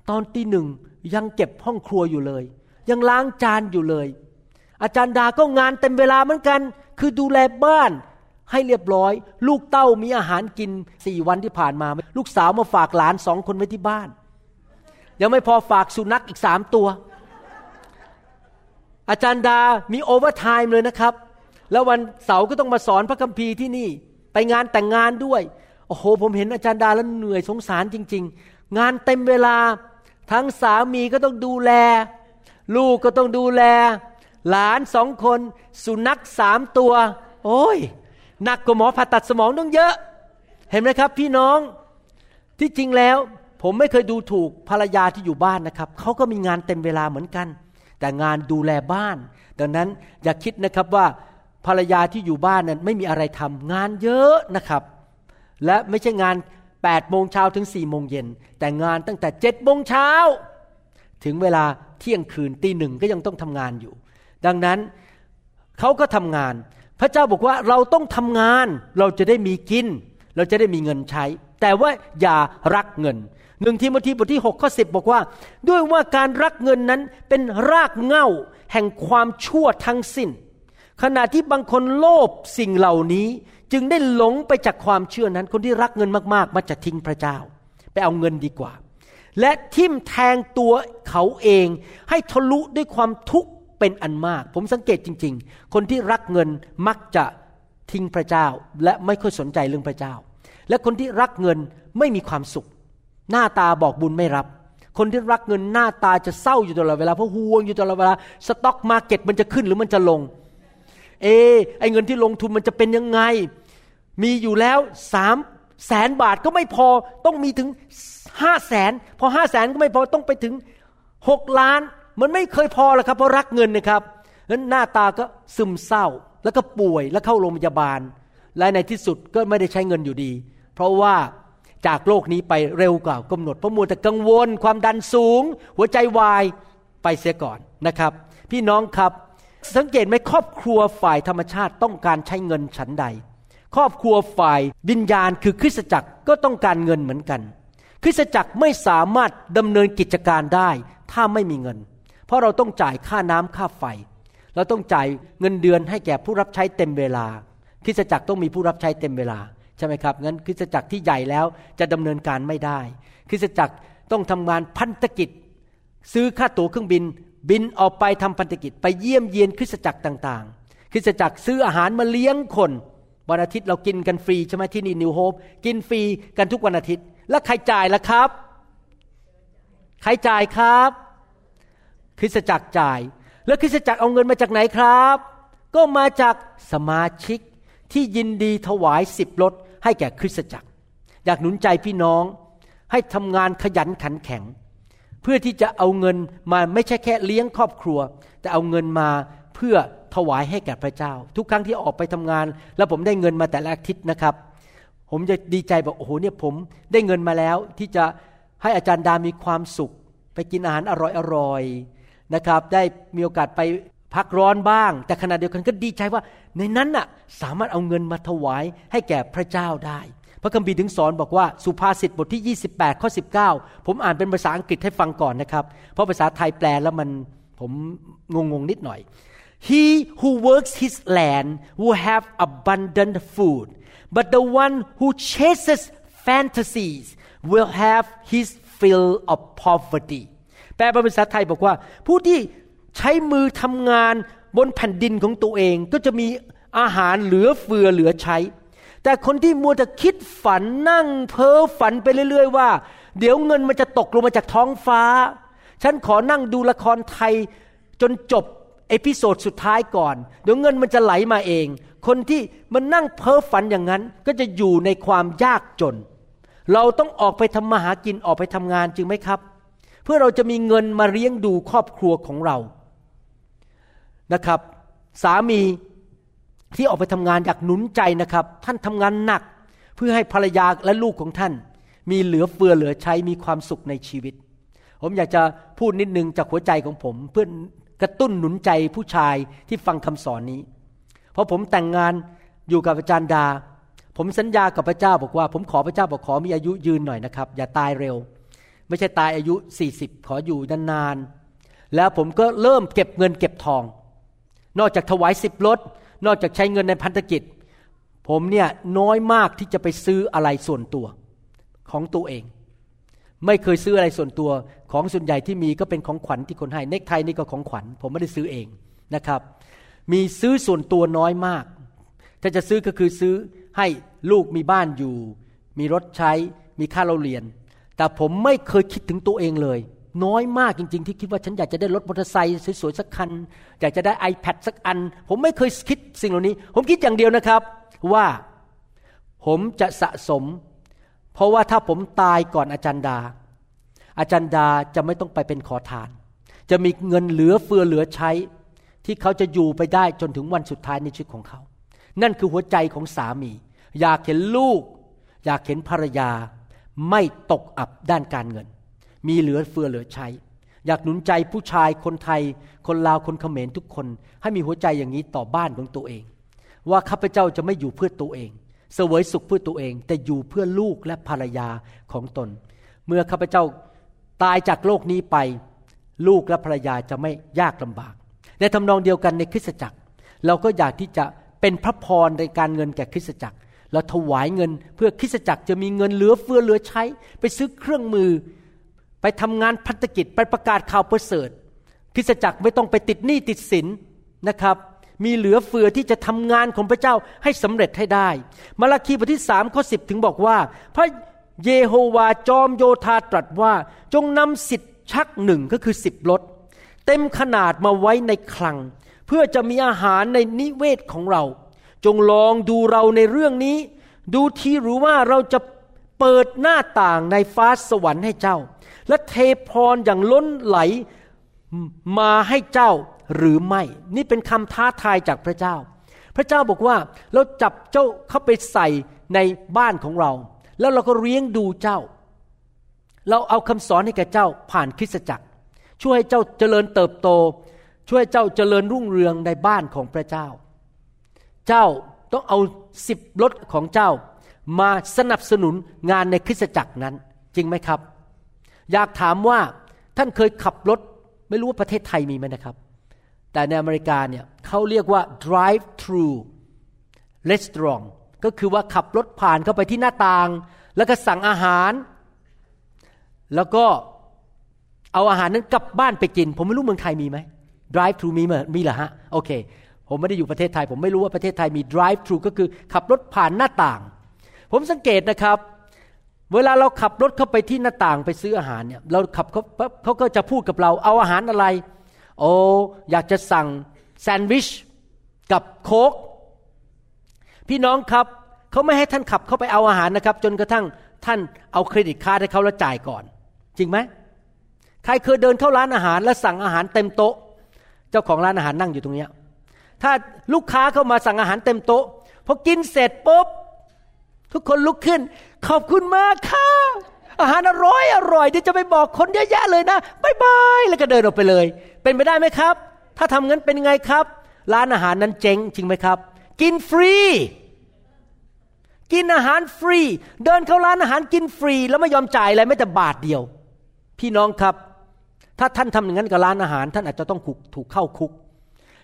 ตอนตีหนึ่งยังเก็บห้องครัวอยู่เลย ยังล้างจานอยู่เลย อาจารย์ดาก็งานเต็มเวลาเหมือนกัน คือดูแลบ้านให้เรียบร้อย ลูกเต้ามีอาหารกินสี่วันที่ผ่านมา ลูกสาวมาฝากหลานสองคนไว้ที่บ้าน ยังไม่พอฝากสุนัขอีกสามตัว อาจารย์ดามี overtime เลยนะครับ แล้ววันเสาร์ก็ต้องมาสอนพระคัมภีร์ที่นี่ ไปงานแต่งงานด้วย โอ้โห ผมเห็นอาจารย์ดาแล้วเหนื่อยสงสารจริง ๆ งานเต็มเวลา ทั้งสามีก็ต้องดูแล ลูกก็ต้องดูแล หลานสองคน สุนัขสามตัว โอ้ยหนักกว่าหมอผ่าตัดสมองต้องเยอะ เห็นไหมครับ พี่น้องที่จริงแล้ว ผมไม่เคยดูถูกภรรยาที่อยู่บ้านนะครับเขาก็มีงานเต็มเวลาเหมือนกัน แต่งานดูแลบ้าน ดังนั้นอย่าคิดนะครับว่าภรรยาที่อยู่บ้านนั้นไม่มีอะไรทำงานเยอะนะครับ และไม่ใช่งาน8โมงเช้าถึง4โมงเย็นแต่งานตั้งแต่7โมงเช้าถึงเวลา เที่ยงคืนตีหนึ่งก็ยังต้องทำงานอยู่ ดังนั้นเขาก็ทำงาน พระเจ้าบอกว่าเราต้องทำงานเราจะได้มีกิน เราจะได้มีเงินใช้ แต่ว่าอย่ารักเงินหนึ่งทีมธีบทที่6ข้อสิบอกว่า ด้วยว่าการรักเงินนั้นเป็นรากเหง้าแห่งความชั่วทั้งสิ้น ขณะที่บางคนโลภสิ่งเหล่านี้จึงได้หลงไปจากความเชื่อนั้น คนที่รักเงินมากๆมักจะทิ้งพระเจ้า ไปเอาเงินดีกว่า และทิ่มแทงตัวเขาเอง ให้ทะลุด้วยความทุกข์เป็นอันมาก ผมสังเกตจริง ๆ คนที่รักเงินมักจะทิ้งพระเจ้า และไม่ค่อยสนใจเรื่องพระเจ้า และคนที่รักเงินไม่มีความสุข หน้าตาบอกบุญไม่รับ คนที่รักเงินหน้าตาจะเศร้าอยู่ตลอดเวลาเพราะห่วงอยู่ตลอดเวลาสต็อกมาเก็ตมันจะขึ้นหรือมันจะลง เอไอเงินที่ลงทุนมันจะเป็นยังไง มีอยู่แล้วสาม แสนบาทก็ไม่พอต้องมีถึงห้าแสนพอห้าแสนก็ไม่พอต้องไปถึงหกล้าน มันไม่เคยพอแล้วครับเพราะรักเงินนะครับนั้นหน้าตาก็ซึมเศร้าแล้วก็ป่วยแล้วเข้าโรงพยาบาล และในที่สุดก็ไม่ได้ใช้เงินอยู่ดี เพราะว่าจากโลกนี้ไปเร็วกว่ากำหนดเพราะมัวแต่กังวล ความดันสูง หัวใจวายไปเสียก่อนนะครับ พี่น้องครับสังเกตไหมครอบครัวฝ่ายธรรมชาติต้องการใช้เงินฉันใด ครอบครัวฝ่ายวิญญาณคือคริสตจักรก็ต้องการเงินเหมือนกัน คริสตจักรไม่สามารถดำเนินกิจการได้ ถ้าไม่มีเงิน เพราะเราต้องจ่ายค่าน้ำค่าไฟ เราต้องจ่ายเงินเดือนให้แก่ผู้รับใช้เต็มเวลา คริสตจักรต้องมีผู้รับใช้เต็มเวลาใช่ไหมครับงั้นคริสตจักรที่ใหญ่แล้วจะดำเนินการไม่ได้ คริสตจักรต้องทำงานพันธกิจ ซื้อค่าตั๋วเครื่องบิน บินออกไปทำพันธกิจ ไปเยี่ยมเยียนคริสตจักรต่างๆ คริสตจักรซื้ออาหารมาเลี้ยงคน วันอาทิตย์เรากินกันฟรีใช่ไหมที่นี่นิวโฮปกินฟรีกันทุกวันอาทิตย์ แล้วใครจ่ายล่ะครับ ใครจ่ายครับ คริสตจักรจ่าย แล้วคริสตจักรเอาเงินมาจากไหนครับ ก็มาจากสมาชิกที่ยินดีถวายสิบรถให้แก่คริสตจักร อยากหนุนใจพี่น้องให้ทำงานขยันขันแข็ง เพื่อที่จะเอาเงินมาไม่ใช่แค่เลี้ยงครอบครัว แต่เอาเงินมาเพื่อ ถวายให้แก่พระเจ้า ทุกครั้งที่ออกไปทำงาน แล้วผมได้เงินมาแต่ละอาทิตย์นะครับ ผมจะดีใจบอกโอ้โหเนี่ยผมได้เงินมาแล้ว ที่จะให้อาจารย์ดามีความสุข ไปกินอาหารอร่อยๆนะครับ ได้มีโอกาสไปพักร้อนบ้าง แต่ขณะเดียวกันก็ดีใจว่า ในนั้นน่ะสามารถเอาเงินมาถวายให้แก่พระเจ้าได้ พระคัมภีร์ถึงสอนบอกว่าสุภาษิตบทที่ 28ข้อ19 ผมอ่านเป็นภาษาอังกฤษให้ฟังก่อนนะครับ เพราะภาษาไทยแปลแล้วมันผมงงงนิดหน่อย He who works his land will have abundant food but the one who chases fantasies will have his fill of poverty แปลเป็นภาษาไทยบอกว่า ผู้ที่ใช้มือทำงานบนแผ่นดินของตัวเองก็จะมีอาหารเหลือเฟือเหลือใช้ แต่คนที่มัวแต่คิดฝันนั่งเพ้อฝันไปเรื่อย ๆ ว่า เดี๋ยวเงินมันจะตกลงมาจากท้องฟ้า ฉันขอนั่งดูละครไทยจนจบ episode สุดท้ายก่อน เดี๋ยวเงินมันจะไหลมาเอง คนที่มันนั่งเพ้อฝันอย่างนั้น ก็จะอยู่ในความยากจน เราต้องออกไปทำมาหากินออกไปทำงานจริงไหมครับ เพื่อเราจะมีเงินมาเลี้ยงดูครอบครัวของเรานะครับ สามีที่ออกไปทำงานอยากหนุนใจนะครับ ท่านทำงานหนัก เพื่อให้ภรรยาและลูกของท่าน มีเหลือเฟือเหลือใช้มีความสุขในชีวิต ผมอยากจะพูดนิดนึงจากหัวใจของผม เพื่อ กระตุ้นหนุนใจผู้ชายที่ฟังคำสอนนี้ เพราะผมแต่งงานอยู่กับอาจารย์ดา ผมสัญญากับพระเจ้าบอกว่า ผมขอพระเจ้าบอกขอมีอายุยืนหน่อยนะครับ อย่าตายเร็ว ไม่ใช่ตายอายุ 40 ขออยู่นานๆแล้วผมก็เริ่มเก็บเงินเก็บทอง นอกจากถวายสิบรถนอกจากใช้เงินในพันธกิจ ผมเนี่ยน้อยมากที่จะไปซื้ออะไรส่วนตัวของตัวเอง ไม่เคยซื้ออะไรส่วนตัวของส่วนใหญ่ที่มีก็เป็นของขวัญที่คนให้เนกไทนี่ก็ของขวัญ ผมไม่ได้ซื้อเองนะครับ มีซื้อส่วนตัวน้อยมาก ถ้าจะซื้อก็คือซื้อให้ลูกมีบ้านอยู่ มีรถใช้ มีค่าเราเรียน แต่ผมไม่เคยคิดถึงตัวเองเลย น้อยมากจริง ๆ ที่คิดว่าฉันอยากจะได้รถมอเตอร์ไซค์สวยๆสักคันอยากจะได้ iPad สักอัน ผมไม่เคยคิดสิ่งเหล่านี้ ผมคิดอย่างเดียวนะครับว่าผมจะสะสม เพราะว่าถ้าผมตายก่อนอาจารย์ดา อาจารย์ดาจะไม่ต้องไปเป็นขอทาน จะมีเงินเหลือเฟือเหลือใช้ ที่เขาจะอยู่ไปได้จนถึงวันสุดท้ายในชีวิตของเขา นั่นคือหัวใจของสามี อยากเห็นลูก อยากเห็นภรรยา ไม่ตกอับด้านการเงิน มีเหลือเฟือเหลือใช้ อยากหนุนใจผู้ชายคนไทย คนลาวคนเขมรทุกคน ให้มีหัวใจอย่างนี้ต่อบ้านของตัวเอง ว่าข้าพเจ้าจะไม่อยู่เพื่อตัวเอง เสวยสุขเพื่อตัวเอง แต่อยู่เพื่อลูกและภรรยาของตน เมื่อข้าพเจ้าตายจากโลกนี้ไป ลูกและภรรยาจะไม่ยากลำบาก ในทำนองเดียวกันในคริสตจักร เราก็อยากที่จะเป็นพระพรในการเงินแก่คริสตจักร เราถวายเงินเพื่อคริสตจักรจะมีเงินเหลือเฟือเหลือใช้ ไปซื้อเครื่องมือ ไปทำงานพัฒกิจไปประกาศข่าวประเสริฐคริสตจักรไม่ต้องไปติดหนี้ติดสินนะครับ มีเหลือเฟือที่จะทำงานของพระเจ้าให้สำเร็จให้ได้ มาราคีบทที่สามข้อสิบถึงบอกว่า พระเยโฮวาจอมโยธาตรัสว่า จงนำสิทธิ์ชักหนึ่งก็คือสิบรถเต็มขนาดมาไว้ในคลัง เพื่อจะมีอาหารในนิเวศของเรา จงลองดูเราในเรื่องนี้ ดูทีรู้ว่าเราจะเปิดหน้าต่างในฟ้าสวรรค์ให้เจ้า และเทพรอย่างล้นไหลมาให้เจ้า หรือไม่ นี่เป็นคำท้าทายจากพระเจ้า พระเจ้าบอกว่าเราจับเจ้าเข้าไปใส่ในบ้านของเรา แล้วเราก็เลี้ยงดูเจ้า เราเอาคำสอนให้แก่เจ้าผ่านคริสตจักร ช่วยให้เจ้าเจริญเติบโต ช่วยเจ้าเจริญรุ่งเรืองในบ้านของพระเจ้า เจ้าต้องเอาสิบรถของเจ้า มาสนับสนุนงานในคริสตจักรนั้น จริงไหมครับ อยากถามว่าท่านเคยขับรถไม่รู้ว่าประเทศไทยมีไหมนะครับ แต่ในอเมริกาเนี่ยเขาเรียกว่า drive through restaurant ก็คือว่าขับรถผ่านเข้าไปที่หน้าต่าง แล้วก็สั่งอาหาร แล้วก็เอาอาหารนั้นกลับบ้านไปกิน ผมไม่รู้เมืองไทยมีไหม drive through มีไหมมีเหรอฮะ โอเค ผมไม่ได้อยู่ประเทศไทย ผมไม่รู้ว่าประเทศไทยมี drive through ก็คือขับรถผ่านหน้าต่าง ผมสังเกตนะครับ เวลาเราขับรถเข้าไปที่หน้าต่างไปซื้ออาหารเนี่ย เราขับเขาเขาก็จะพูดกับเรา เอาอาหารอะไร โอ้อยากจะสั่งแซนด์วิชกับโค้กพี่น้องครับเขาไม่ให้ท่านขับเข้าไปเอาอาหารนะครับ จนกระทั่งท่านเอา credit card ให้เขาแล้วจ่ายก่อน จริงไหมใครเคยเดินเข้าร้านอาหารแล้วสั่งอาหารเต็มโต๊ะ เจ้าของร้านอาหารนั่งอยู่ตรงนี้ถ้าลูกค้าเข้ามาสั่งอาหารเต็มโต๊ะพอกินเสร็จปุ๊บทุกคนลุกขึ้น ขอบคุณมากค่ะ อาหารอร่อยอร่อยเดี๋ยวจะไปบอกคนเยอะแยะเลยนะบายบายแล้วก็เดินออกไปเลย เป็นไปได้ไหมครับ ถ้าทำงั้นเป็นไงครับ ร้านอาหารนั้นเจ๊งจริงไหมครับ กินฟรี กินอาหารฟรี เดินเข้าร้านอาหารกินฟรี แล้วไม่ยอมจ่ายอะไรไม่แต่บาทเดียว พี่น้องครับ ถ้าท่านทำอย่างนั้นกับร้านอาหาร ท่านอาจจะต้องถูกเข้าคุก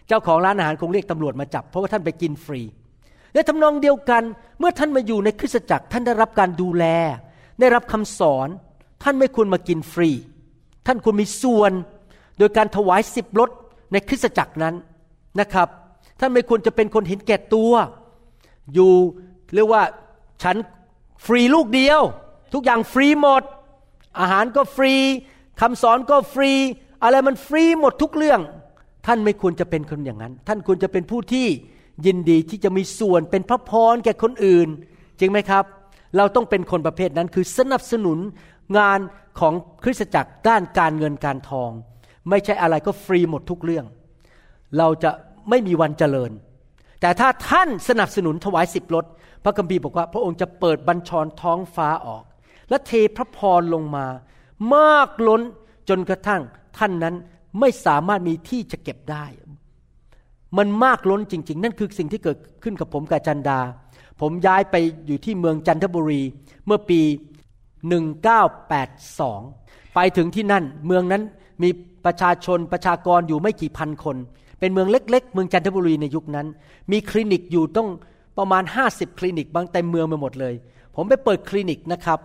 เจ้าของร้านอาหารคงเรียกตำรวจมาจับ เพราะว่าท่านไปกินฟรีและทำนองเดียวกัน เมื่อท่านมาอยู่ในคริสตจักรท่านได้รับการดูแล ได้รับคำสอน ท่านไม่ควรมากินฟรี ท่านควรมีส่วน โดยการถวายสิบรถในคริสตจักรนั้นนะครับ ท่านไม่ควรจะเป็นคนเห็นแก่ตัว อยู่เรียกว่าฉันฟรีลูกเดียว ทุกอย่างฟรีหมด อาหารก็ฟรีคำสอนก็ฟรี อะไรมันฟรีหมดทุกเรื่อง ท่านไม่ควรจะเป็นคนอย่างนั้น ท่านควรจะเป็นผู้ที่ยินดีที่จะมีส่วนเป็นพระพรแก่คนอื่น จริงไหมครับ เราต้องเป็นคนประเภทนั้นคือสนับสนุนงานของคริสตจักรด้านการเงินการทอง ไม่ใช่อะไรก็ฟรีหมดทุกเรื่อง เราจะไม่มีวันเจริญ แต่ถ้าท่านสนับสนุนถวายสิบรถพระคัมภีร์บอกว่า พระองค์จะเปิดบัญชรท้องฟ้าออก และเทพระพรลงมา มากล้นจนกระทั่งท่านนั้นไม่สามารถมีที่จะเก็บได้ มันมากล้นจริง ๆ นั่นคือสิ่งที่เกิดขึ้นกับผมกับจันดา ผมย้ายไปอยู่ที่เมืองจันทบุรีเมื่อปี 1982 ไปถึงที่นั่นเมืองนั้นมีประชาชนประชากรอยู่ไม่กี่พันคน เป็นเมืองเล็ก ๆ เมืองจันทบุรีในยุคนั้น มีคลินิกอยู่ต้องประมาณ 50 คลินิกบางเต็มเมืองไปหมดเลย ผมไปเปิดคลินิกนะครับ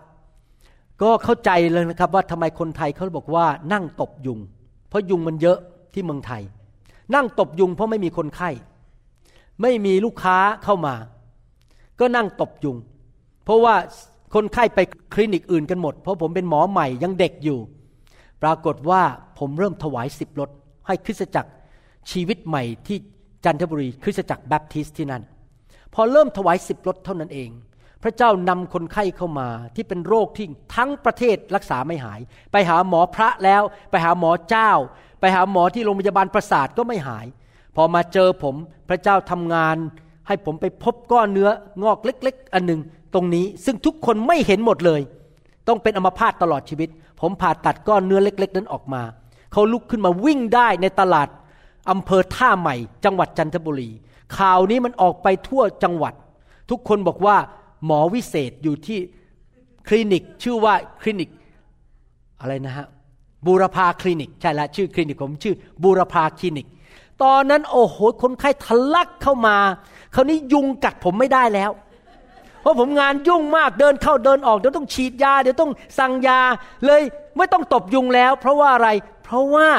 ก็เข้าใจเลยนะครับว่าทำไมคนไทยเขาบอกว่านั่งตบยุง เพราะยุงมันเยอะที่เมืองไทย นั่งตบยุงเพราะไม่มีคนไข้ ไม่มีลูกค้าเข้ามา ก็นั่งตบยุง เพราะว่าคนไข้ไปคลินิกอื่นกันหมด เพราะผมเป็นหมอใหม่ยังเด็กอยู่ ปรากฏว่าผมเริ่มถวายสิบรถให้คริสตจักรชีวิตใหม่ที่จันทบุรีคริสตจักรแบปทิสที่นั่น พอเริ่มถวายสิบรถเท่านั้นเอง พระเจ้านำคนไข้เข้ามาที่เป็นโรคที่ทั้งประเทศรักษาไม่หาย ไปหาหมอพระแล้ว ไปหาหมอเจ้า ไปหาหมอที่โรงพยาบาลประสาทก็ไม่หาย พอมาเจอผมพระเจ้าทำงาน ให้ผมไปพบก้อนเนื้องอกเล็ก ๆ อันหนึ่งตรงนี้ ซึ่งทุกคนไม่เห็นหมดเลย ต้องเป็นอัมพาตตลอดชีวิต ผมผ่าตัดก้อนเนื้อเล็ก ๆ นั้นออกมา เขาลุกขึ้นมาวิ่งได้ในตลาดอำเภอท่าใหม่ จังหวัดจันทบุรี ข่าวนี้มันออกไปทั่วจังหวัด ทุกคนบอกว่าหมอวิเศษอยู่ที่คลินิกชื่อว่าคลินิกอะไรนะฮะบูรพาคลินิก ใช่ละชื่อคลินิกผมชื่อบูรพาคลินิก ตอนนั้นโอ้โหคนไข้ทะลักเข้ามา คราวนี้ยุงกัดผมไม่ได้แล้ว เพราะผมงานยุ่งมากเดินเข้าเดินออกเดี๋ยวต้องฉีดยาเดี๋ยวต้องสั่งยาเลยไม่ต้องตบยุงแล้ว เพราะว่าอะไร เพราะว่า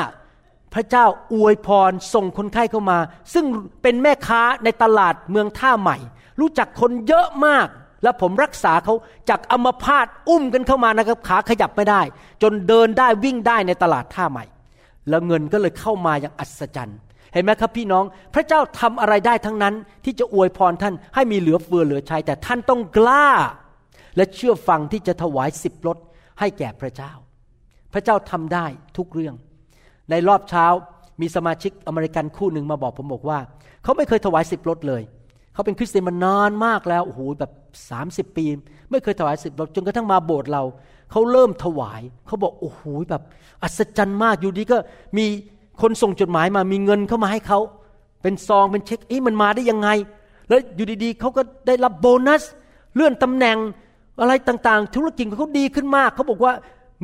พระเจ้าอวยพรส่งคนไข้เข้ามา ซึ่งเป็นแม่ค้าในตลาดเมืองท่าใหม่ รู้จักคนเยอะมาก แล้วผมรักษาเขาจากอัมพาตอุ้มกันเข้ามานะครับขาขยับไม่ได้ จนเดินได้วิ่งได้ในตลาดท่าใหม่ แล้วเงินก็เลยเข้ามาอย่างอัศจรรย์ เห็นไหมครับพี่น้องพระเจ้าทำอะไรได้ทั้งนั้น ที่จะอวยพรท่านให้มีเหลือเฟือเหลือใช้แต่ท่านต้องกล้า และเชื่อฟังที่จะถวายสิบรถให้แก่พระเจ้า พระเจ้าทำได้ทุกเรื่อง ในรอบเช้ามีสมาชิกอเมริกันคู่หนึ่งมาบอกผมบอกว่า เขาไม่เคยถวายสิบรถเลยเขาเป็นคริสเตียนมานานมากแล้วโอ้โหแบบสามสิบปี ไม่เคยถวายสิบรถจนกระทั่งมาโบสถ์เรา เขาเริ่มถวาย เขาบอกโอ้โหแบบ อัศจรรย์มากอยู่ดีก็มี คนส่งจดหมายมามีเงินเข้ามาให้เขาเป็นซองเป็นเช็คเอ้มันมาได้ยังไง แล้วอยู่ดีๆเขาก็ได้รับโบนัส เลื่อนตำแหน่งอะไรต่างๆ ธุรกิจของเขาดีขึ้นมากเขาบอกว่า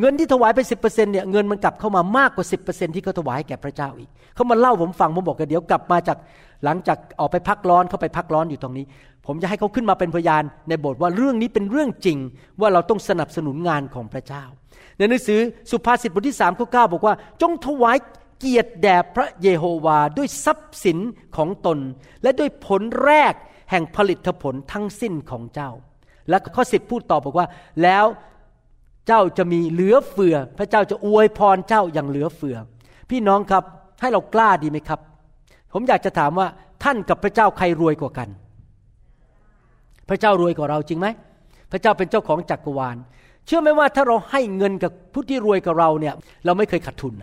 เงินที่ถวายไปสิบเปอร์เซ็นเนี่ยเงินมันกลับเข้ามามากกว่าสิบเปอร์เซ็นที่เขาถวายแก่พระเจ้าอีกเขามาเล่าผมฟังผมบอกกันเดี๋ยวกลับมาจากหลังจากออกไปพักร้อนเขาไปพักร้อนอยู่ตรงนี้ ผมจะให้เขาขึ้นมาเป็นพยานในโบสถ์ว่าเรื่องนี้เป็นเรื่องจริงว่าเราต้องสนับสนุนงานของพระเจ้า ในหนังสือสุภาษิตบทที่สามข้อเก้าบอกว่า จงถวาย เกียรติแด่พระเยโฮวาด้วยทรัพย์สินของตน และด้วยผลแรกแห่งผลิตผลทั้งสิ้นของเจ้า และข้อสิบพูดต่อบอกว่า แล้วเจ้าจะมีเหลือเฟือ พระเจ้าจะอวยพรเจ้าอย่างเหลือเฟือ พี่น้องครับให้เรากล้าดีไหมครับ ผมอยากจะถามว่าท่านกับพระเจ้าใครรวยกว่ากัน พระเจ้ารวยกว่าเราจริงไหมพระเจ้าเป็นเจ้าของจักรวาล เชื่อไหมว่าถ้าเราให้เงินกับผู้ที่รวยกว่าเราเนี่ย เราไม่เคยขาดทุน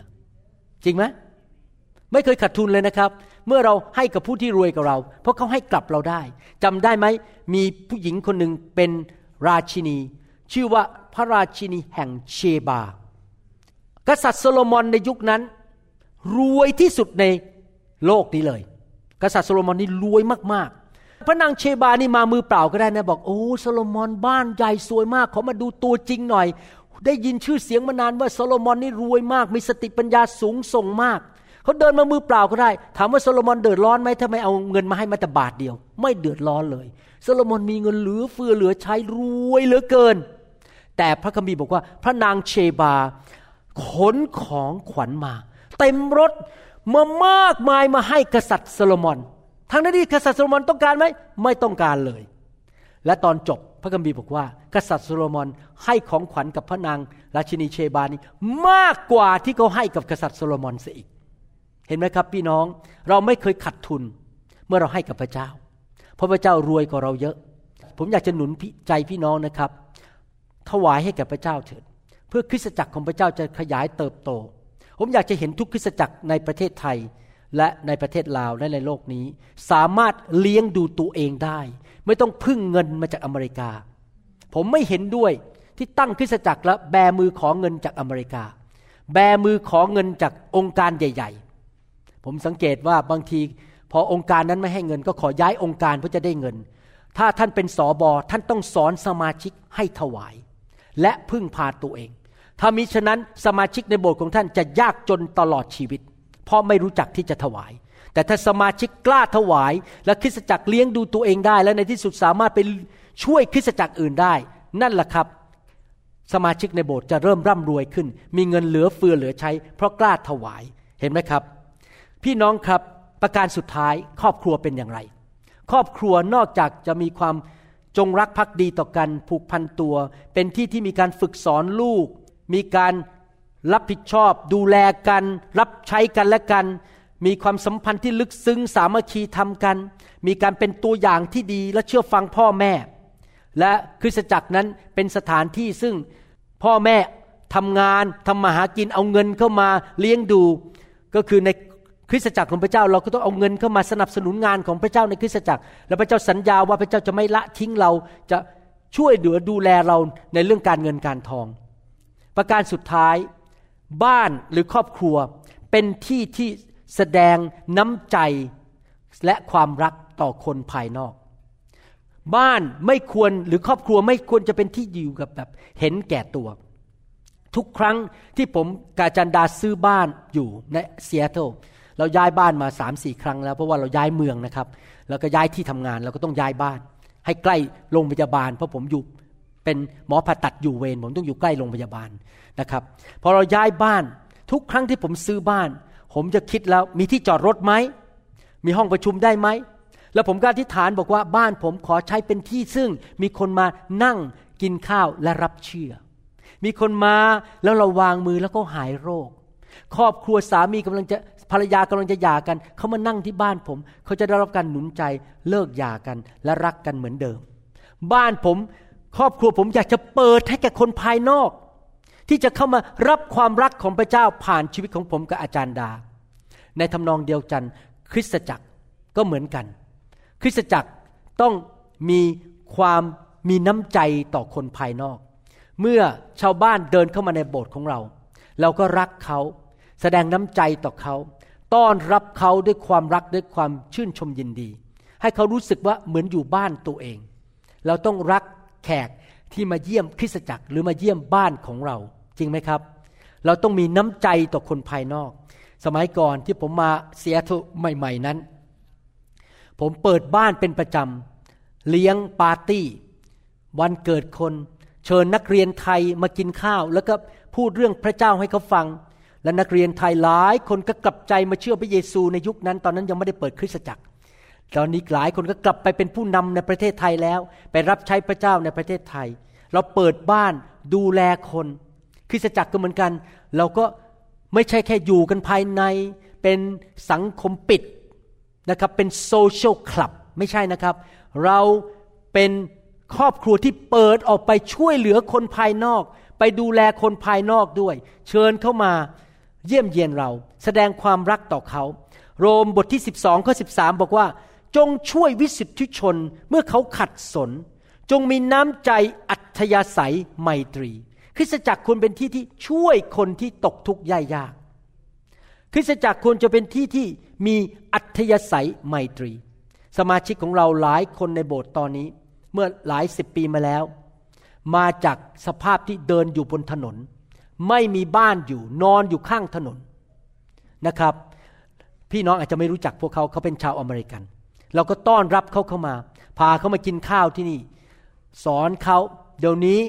จริงไหมไม่เคยขาดทุนเลยนะครับ เมื่อเราให้กับผู้ที่รวยกว่าเรา เพราะเขาให้กลับเราได้จำได้ไหมมีผู้หญิงคนหนึ่งเป็นราชินี ชื่อว่าพระราชินีแห่งเชบา กษัตริย์โซโลมอนในยุคนั้น รวยที่สุดในโลกนี้เลย กษัตริย์โซโลมอนนี่รวยมากๆ พระนางเชบานี่มามือเปล่าก็ได้นะบอกโอ้โซโลมอนบ้านใหญ่สวยมากขอมาดูตัวจริงหน่อย ได้ยินชื่อเสียงมานานว่าโซโลมอนนี่รวยมาก มีสติปัญญาสูงส่งมาก เขาเดินมามือเปล่าก็ได้ ถามว่าโซโลมอนเดือดร้อนไหมถ้าไม่เอาเงินมาให้มาแต่บาทเดียว ไม่เดือดร้อนเลย โซโลมอนมีเงินเหลือเฟือเหลือใช้รวยเหลือเกิน แต่พระคัมภีร์บอกว่า พระนางเชบาขนของขวัญมา เต็มรถมามากมายมาให้กษัตริย์โซโลมอนทั้งนั้นที่กษัตริย์โซโลมอนต้องการไหมไม่ต้องการเลย และตอนจบ พระคัมภีร์บอกว่า กษัตริย์โซโลมอนให้ของขวัญกับพระนางราชินีเชบานี้มากกว่าที่เขาให้กับกษัตริย์โซโลมอนเสียอีก เห็นไหมครับ พี่น้องเราไม่เคยขัดทุนเมื่อเราให้กับพระเจ้า เพราะพระเจ้ารวยกว่าเราเยอะ ผมอยากจะหนุนใจพี่น้องนะครับ ถวายให้แก่พระเจ้าเถิด เพื่อคริสตจักรของพระเจ้าจะขยายเติบโต ผมอยากจะเห็นทุกคริสตจักรในประเทศไทยและในประเทศลาวและในโลกนี้ สามารถเลี้ยงดูตัวเองได้ ไม่ต้องพึ่งเงินมาจากอเมริกา ผมไม่เห็นด้วยที่ตั้งคริสตจักรและแบมือขอเงินจากอเมริกา แบมือขอเงินจากองค์การใหญ่ ๆ ผมสังเกตว่าบางที พอองค์การนั้นไม่ให้เงิน ก็ขอย้ายองค์การเพื่อจะได้เงิน ถ้าท่านเป็นสอบอท่านต้องสอนสมาชิกให้ถวาย และพึ่งพาตัวเอง ถ้ามิฉะนั้นสมาชิกในโบสถ์ของท่านจะยากจนตลอดชีวิต เพราะไม่รู้จักที่จะถวาย แต่ถ้าสมาชิกกล้าถวาย และคริสตจักรเลี้ยงดูตัวเองได้ และในที่สุดสามารถไปช่วยคริสตจักรอื่นได้ นั่นแหละครับ สมาชิกในโบสถ์จะเริ่มร่ำรวยขึ้น มีเงินเหลือเฟือเหลือใช้ เพราะกล้าถวายเห็นไหมครับ พี่น้องครับประการสุดท้ายครอบครัวเป็นอย่างไร ครอบครัวนอกจากจะมีความจงรักภักดีต่อกันผูกพันตัว เป็นที่ที่มีการฝึกสอนลูก มีการรับผิดชอบ ดูแลกัน รับใช้กันและกัน มีความสัมพันธ์ที่ลึกซึ้งสามัคคีทำกัน มีการเป็นตัวอย่างที่ดีและเชื่อฟังพ่อแม่ และคริสตจักรนั้นเป็นสถานที่ซึ่งพ่อแม่ทำงานทำมาหากินเอาเงินเข้ามาเลี้ยงดู ก็คือในคริสตจักรของพระเจ้าเราก็ต้องเอาเงินเข้ามาสนับสนุนงานของพระเจ้าในคริสตจักร และพระเจ้าสัญญาว่าพระเจ้าจะไม่ละทิ้งเราจะช่วยเหลือดูแลเราในเรื่องการเงินการทอง ประการสุดท้าย บ้านหรือครอบครัวเป็นที่ที่ แสดงน้ำใจและความรักต่อคนภายนอก บ้านไม่ควรหรือครอบครัวไม่ควรจะเป็นที่อยู่กับแบบเห็นแก่ตัว ทุกครั้งที่ผมกาจันดาซื้อบ้านอยู่ในเซียโตเราย้ายบ้านมาสามสี่ครั้งแล้วเพราะว่าเราย้ายเมืองนะครับ แล้วก็ย้ายที่ทำงานเราก็ต้องย้ายบ้าน ให้ใกล้โรงพยาบาล เพราะผมอยู่เป็นหมอผ่าตัดอยู่เวรผมต้องอยู่ใกล้โรงพยาบาลนะครับพอเราย้ายบ้านทุกครั้งที่ผมซื้อบ้าน ผมจะคิดแล้วมีที่จอดรถไหม มีห้องประชุมได้ไหม แล้วผมก็อธิษฐานบอกว่าบ้านผมขอใช้เป็นที่ซึ่งมีคนมานั่งกินข้าวและรับเชื่อ มีคนมาแล้วเราวางมือแล้วก็หายโรค ครอบครัวสามีกำลังจะภรรยากำลังจะหย่ากัน เขามานั่งที่บ้านผม เขาจะได้รับการหนุนใจเลิกหย่ากันและรักกันเหมือนเดิม บ้านผมครอบครัวผมอยากจะเปิดให้แก่คนภายนอก ที่จะเข้ามารับความรักของพระเจ้าผ่านชีวิตของผมกับอาจารย์ดา ในทำนองเดียวกัน คริสตจักรก็เหมือนกัน คริสตจักรต้องมีความมีน้ำใจต่อคนภายนอก เมื่อชาวบ้านเดินเข้ามาในโบสถ์ของเรา เราก็รักเขาแสดงน้ำใจต่อเขาต้อนรับเขาด้วยความรักด้วยความชื่นชมยินดี ให้เขารู้สึกว่าเหมือนอยู่บ้านตัวเอง เราต้องรักแขกที่มาเยี่ยมคริสตจักรหรือมาเยี่ยมบ้านของเรา จริงไหมครับ เราต้องมีน้ำใจต่อคนภายนอก สมัยก่อนที่ผมมาเสียทุใหม่ ๆนั้น ผมเปิดบ้านเป็นประจำเลี้ยงปาร์ตี้ วันเกิดคน เชิญนักเรียนไทยมากินข้าว แล้วก็พูดเรื่องพระเจ้าให้เขาฟัง และนักเรียนไทยหลายคนก็กลับใจมาเชื่อพระเยซูในยุคนั้น ตอนนั้นยังไม่ได้เปิดคริสตจักรตอนนี้หลายคนก็กลับไปเป็นผู้นำในประเทศไทยแล้ว ไปรับใช้พระเจ้าในประเทศไทย เราเปิดบ้านดูแลคน ริสตจักรก็เหมือนกัน เราก็ไม่ใช่แค่อยู่กันภายใน เป็นสังคมปิดนะครับ เป็นโซเชียลคลับไม่ใช่นะครับ เราเป็นครอบครัวที่เปิดออกไปช่วยเหลือคนภายนอก ไปดูแลคนภายนอกด้วย เชิญเข้ามาเยี่ยมเยียนเรา แสดงความรักต่อเขา โรมบทที่ 12ข้อ13 บอกว่า จงช่วยวิสุทธิชนเมื่อเขาขัดสน จงมีน้ำใจอัธยาศัยไมตรี คริสตจักรควรเป็นที่ที่ช่วยคนที่ตกทุกข์ยากยากคริสตจักรควรจะเป็นที่ที่มีอัธยาศัยไมตรี สมาชิกของเราหลายคนในโบสถ์ตอนนี้ เมื่อหลายสิบปีมาแล้ว มาจากสภาพที่เดินอยู่บนถนน ไม่มีบ้านอยู่นอนอยู่ข้างถนนนะครับ พี่น้องอาจจะไม่รู้จักพวกเขาเขาเป็นชาวอเมริกัน เราก็ต้อนรับเขาเข้ามา พาเขามากินข้าวที่นี่ สอนเขาเดี๋ยวนี้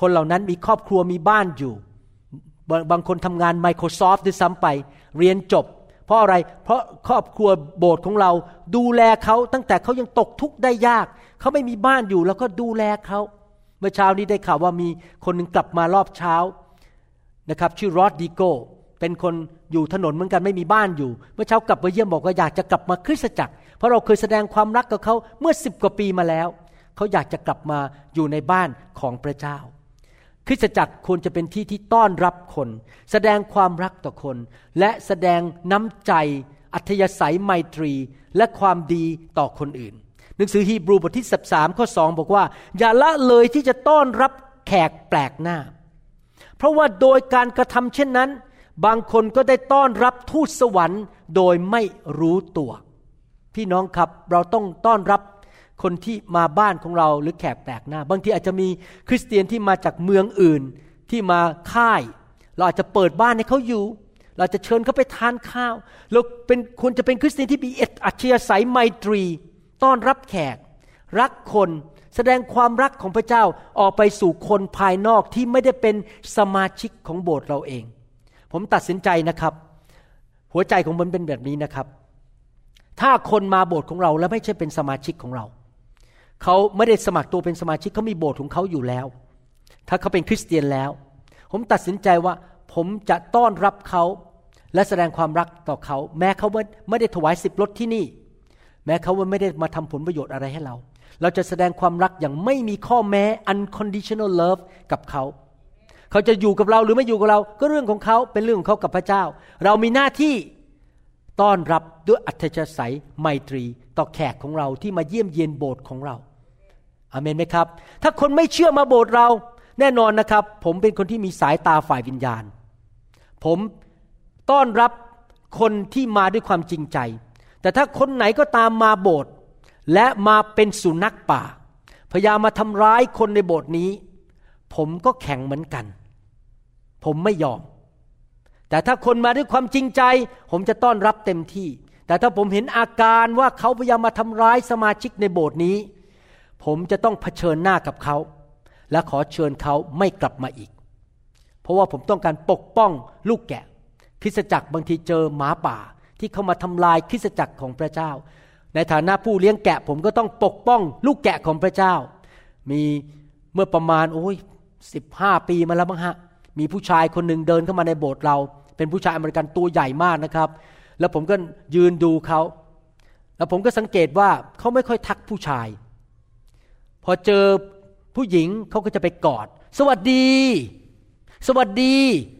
คนเหล่านั้นมีครอบครัวมีบ้านอยู่ บางคนทำงาน Microsoft ด้วยซ้ำไป เรียนจบ เพราะอะไร เพราะครอบครัวโบสถ์ของเราดูแลเขาตั้งแต่เขายังตกทุกข์ได้ยาก เขาไม่มีบ้านอยู่แล้วก็ดูแลเขาเมื่อเช้านี้ได้ข่าวว่ามีคนหนึ่งกลับมารอบเช้านะครับชื่อรอดดิโกเป็นคนอยู่ถนนเหมือนกันไม่มีบ้านอยู่ เมื่อเช้ากลับมาเยี่ยมบอกว่าอยากจะกลับมาคริสตจักร เพราะเราเคยแสดงความรักกับเขาเมื่อสิบกว่าปีมาแล้ว เขาอยากจะกลับมาอยู่ในบ้านของพระเจ้า ริสตจักรควรจะเป็นที่ที่ต้อนรับคน แสดงความรักต่อคน และแสดงน้ำใจ อัธยาศัยไมตรี และความดีต่อคนอื่น หนังสือฮีบรูบทที่ 13 ข้อ 2 บอกว่า อย่าละเลยที่จะต้อนรับแขกแปลกหน้า เพราะว่าโดยการกระทำเช่นนั้น บางคนก็ได้ต้อนรับทูตสวรรค์โดยไม่รู้ตัว พี่น้องครับเราต้องต้อนรับ คนที่มาบ้านของเราหรือแขกแปลกหน้า บางทีอาจจะมีคริสเตียนที่มาจากเมืองอื่นที่มาค่าย เราอาจจะเปิดบ้านให้เขาอยู่ เราจะเชิญเขาไปทานข้าวเราเป็นควรจะเป็นคริสเตียนที่มีอัจฉริยะไมตรี ต้อนรับแขก รักคนแสดงความรักของพระเจ้าออกไปสู่คนภายนอกที่ไม่ได้เป็นสมาชิกของโบสถ์เราเอง ผมตัดสินใจนะครับ หัวใจของมันเป็นแบบนี้นะครับ ถ้าคนมาโบสถ์ของเราแล้วไม่ใช่เป็นสมาชิกของเรา เขาไม่ได้สมัครตัวเป็นสมาชิกเขามีโบสถ์ของเขาอยู่แล้ว ถ้าเขาเป็นคริสเตียนแล้ว ผมตัดสินใจว่าผมจะต้อนรับเขาและแสดงความรักต่อเขา แม้เขาไม่ได้ถวายสิบรถที่นี่ แม้เขาไม่ได้มาทำผลประโยชน์อะไรให้เรา เราจะแสดงความรักอย่างไม่มีข้อแม้ unconditional love กับเขา เขาจะอยู่กับเราหรือไม่อยู่กับเรา ก็เรื่องของเขาเป็นเรื่องของเขากับพระเจ้า เรามีหน้าที่ต้อนรับด้วยอัธยาศัยไมตรี ต่อแขกของเราที่มาเยี่ยมเยียนโบสถ์ของเรา อเมนไหมครับ ถ้าคนไม่เชื่อมาโบสถ์เรา แน่นอนนะครับ ผมเป็นคนที่มีสายตาฝ่ายวิญญาณ ผมต้อนรับคนที่มาด้วยความจริงใจ แต่ถ้าคนไหนก็ตามมาโบสถ์และมาเป็นสุนัขป่า พยายามมาทำร้ายคนในโบสถ์นี้ ผมก็แข็งเหมือนกัน ผมไม่ยอม แต่ถ้าคนมาด้วยความจริงใจ ผมจะต้อนรับเต็มที่ แต่ถ้าผมเห็นอาการว่าเขาพยายามมาทำร้ายสมาชิกในโบสถ์นี้ ผมจะต้องเผชิญหน้ากับเขา และขอเชิญเขาไม่กลับมาอีก เพราะว่าผมต้องการปกป้องลูกแกะ คริสตจักรบางทีเจอหมาป่าที่เข้ามาทำลายคริสตจักรของพระเจ้า ในฐานะผู้เลี้ยงแกะ ผมก็ต้องปกป้องลูกแกะของพระเจ้า มีเมื่อประมาณโอ้ยสิบห้าปีมาแล้วมั้งฮะมีผู้ชายคนหนึ่งเดินเข้ามาในโบสถ์เรา เป็นผู้ชายอเมริกันตัวใหญ่มากนะครับ แล้วผมก็ยืนดูเขา แล้วผมก็สังเกตว่าเขาไม่ค่อยทักผู้ชาย พอเจอผู้หญิงเขาก็จะไปกอด สวัสดี สวัสดี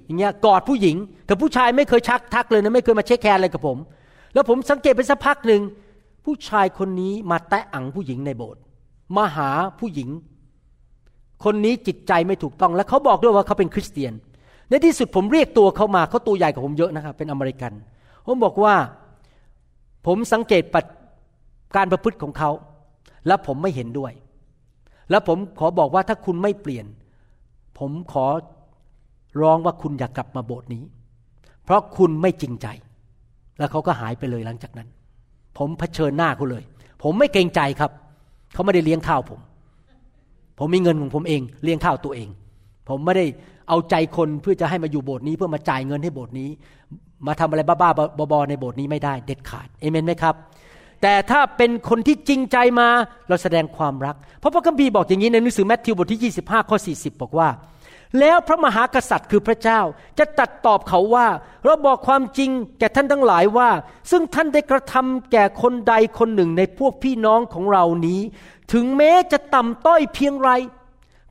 อย่างเงี้ยกอดผู้หญิง แต่ผู้ชายไม่เคยชักทักเลยนะไม่เคยมาเช็คแคร์อะไรกับผม แล้วผมสังเกตไปสักพักหนึ่งผู้ชายคนนี้มาแตะอังผู้หญิงในโบสถ์มาหาผู้หญิง คนนี้จิตใจไม่ถูกต้อง และเขาบอกด้วยว่าเขาเป็นคริสเตียน ในที่สุดผมเรียกตัวเขามาเขาตัวใหญ่กว่าผมเยอะนะครับเป็นอเมริกัน ผมบอกว่าผมสังเกตปัการประพฤติของเขา และผมไม่เห็นด้วย แล้วผมขอบอกว่าถ้าคุณไม่เปลี่ยน ผมขอร้องว่าคุณอยากกลับมาโบสถ์นี้ เพราะคุณไม่จริงใจ แล้วเขาก็หายไปเลยหลังจากนั้น ผมเผชิญหน้าเขาเลย ผมไม่เกรงใจครับ เขาไม่ได้เลี้ยงข้าวผม ผมมีเงินของผมเอง เลี้ยงข้าวตัวเอง ผมไม่ได้เอาใจคนเพื่อจะให้มาอยู่โบสถ์นี้ เพื่อมาจ่ายเงินให้โบสถ์นี้ มาทำอะไรบ้าๆบอๆในโบสถ์นี้ไม่ได้ เด็ดขาดเอเมนไหมครับ แต่ถ้าเป็นคนที่จริงใจมาเราแสดงความรัก เพราะพระคัมภีร์บอกอย่างนี้ในหนังสือแมทธิวบทที่ 25 ข้อ 40 บอกว่า แล้วพระมหากษัตริย์คือพระเจ้าจะตัดตอบเขาว่า เราบอกความจริงแก่ท่านทั้งหลายว่า ซึ่งท่านได้กระทำแก่คนใดคนหนึ่งในพวกพี่น้องของเรานี้ ถึงแม้จะต่ำต้อยเพียงไร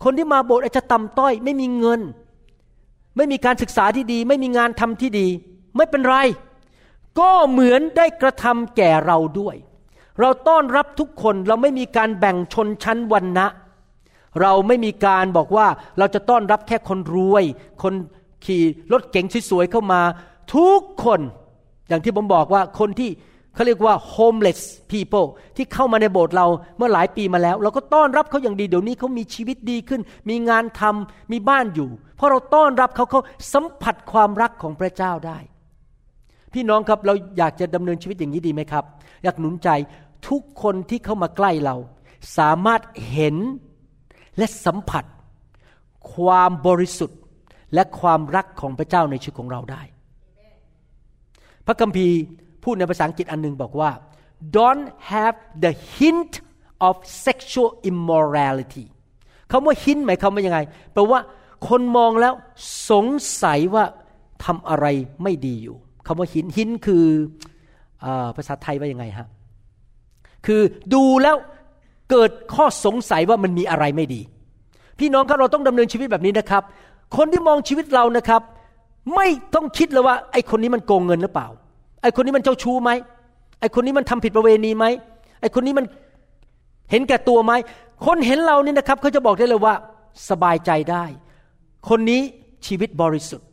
คนที่มาโบสถ์อาจจะต่ำต้อย ไม่มีเงิน ไม่มีการศึกษาที่ดี ไม่มีงานทำที่ดี ไม่เป็นไร ก็เหมือนได้กระทำแก่เราด้วย เราต้อนรับทุกคนเราไม่มีการแบ่งชนชั้นวันนะ เราไม่มีการบอกว่าเราจะต้อนรับแค่คนรวย คนขี่รถเก๋งสวยๆเข้ามา ทุกคนอย่างที่ผมบอกว่าคนที่เขาเรียกว่า homeless people ที่เข้ามาในโบสถ์เราเมื่อหลายปีมาแล้ว เราก็ต้อนรับเขาอย่างดีเดี๋ยวนี้เขามีชีวิตดีขึ้น มีงานทำมีบ้านอยู่ เพราะเราต้อนรับเขาเขาสัมผัสความรักของพระเจ้าได้ พี่น้องครับเราอยากจะดำเนินชีวิตอย่างนี้ดีไหมครับ อยากหนุนใจทุกคนที่เข้ามาใกล้เรา สามารถเห็นและสัมผัส ความบริสุทธิ์และความรักของพระเจ้าในชีวิตของเราได้ พระคัมภีร์พูดในภาษาอังกฤษอันนึงบอกว่า don't have the hint of sexual immorality คำว่า hint หมายความว่ายังไงแปลว่าคนมองแล้วสงสัยว่าทำอะไรไม่ดีอยู่ คำว่า hint hint คืออภาษาไทยว่ายังไงฮะคือดูแล้วเกิดข้อสงสัยว่ามันมีอะไรไม่ดี พี่น้องครับเราต้องดำเนินชีวิตแบบนี้นะครับ คนที่มองชีวิตเรานะครับ ไม่ต้องคิดเลยว่า ไอ้คนนี้มันโกงเงินหรือเปล่า ไอ้คนนี้มันเจ้าชู้ไหมไอ้คนนี้มันทำผิดประเวณีไหมไอ้คนนี้มันเห็นแก่ตัวไหมคนเห็นเราเนี่ยนะครับเขาจะบอกได้เลยว่าสบายใจได้ คนนี้ชีวิตบริสุทธิ์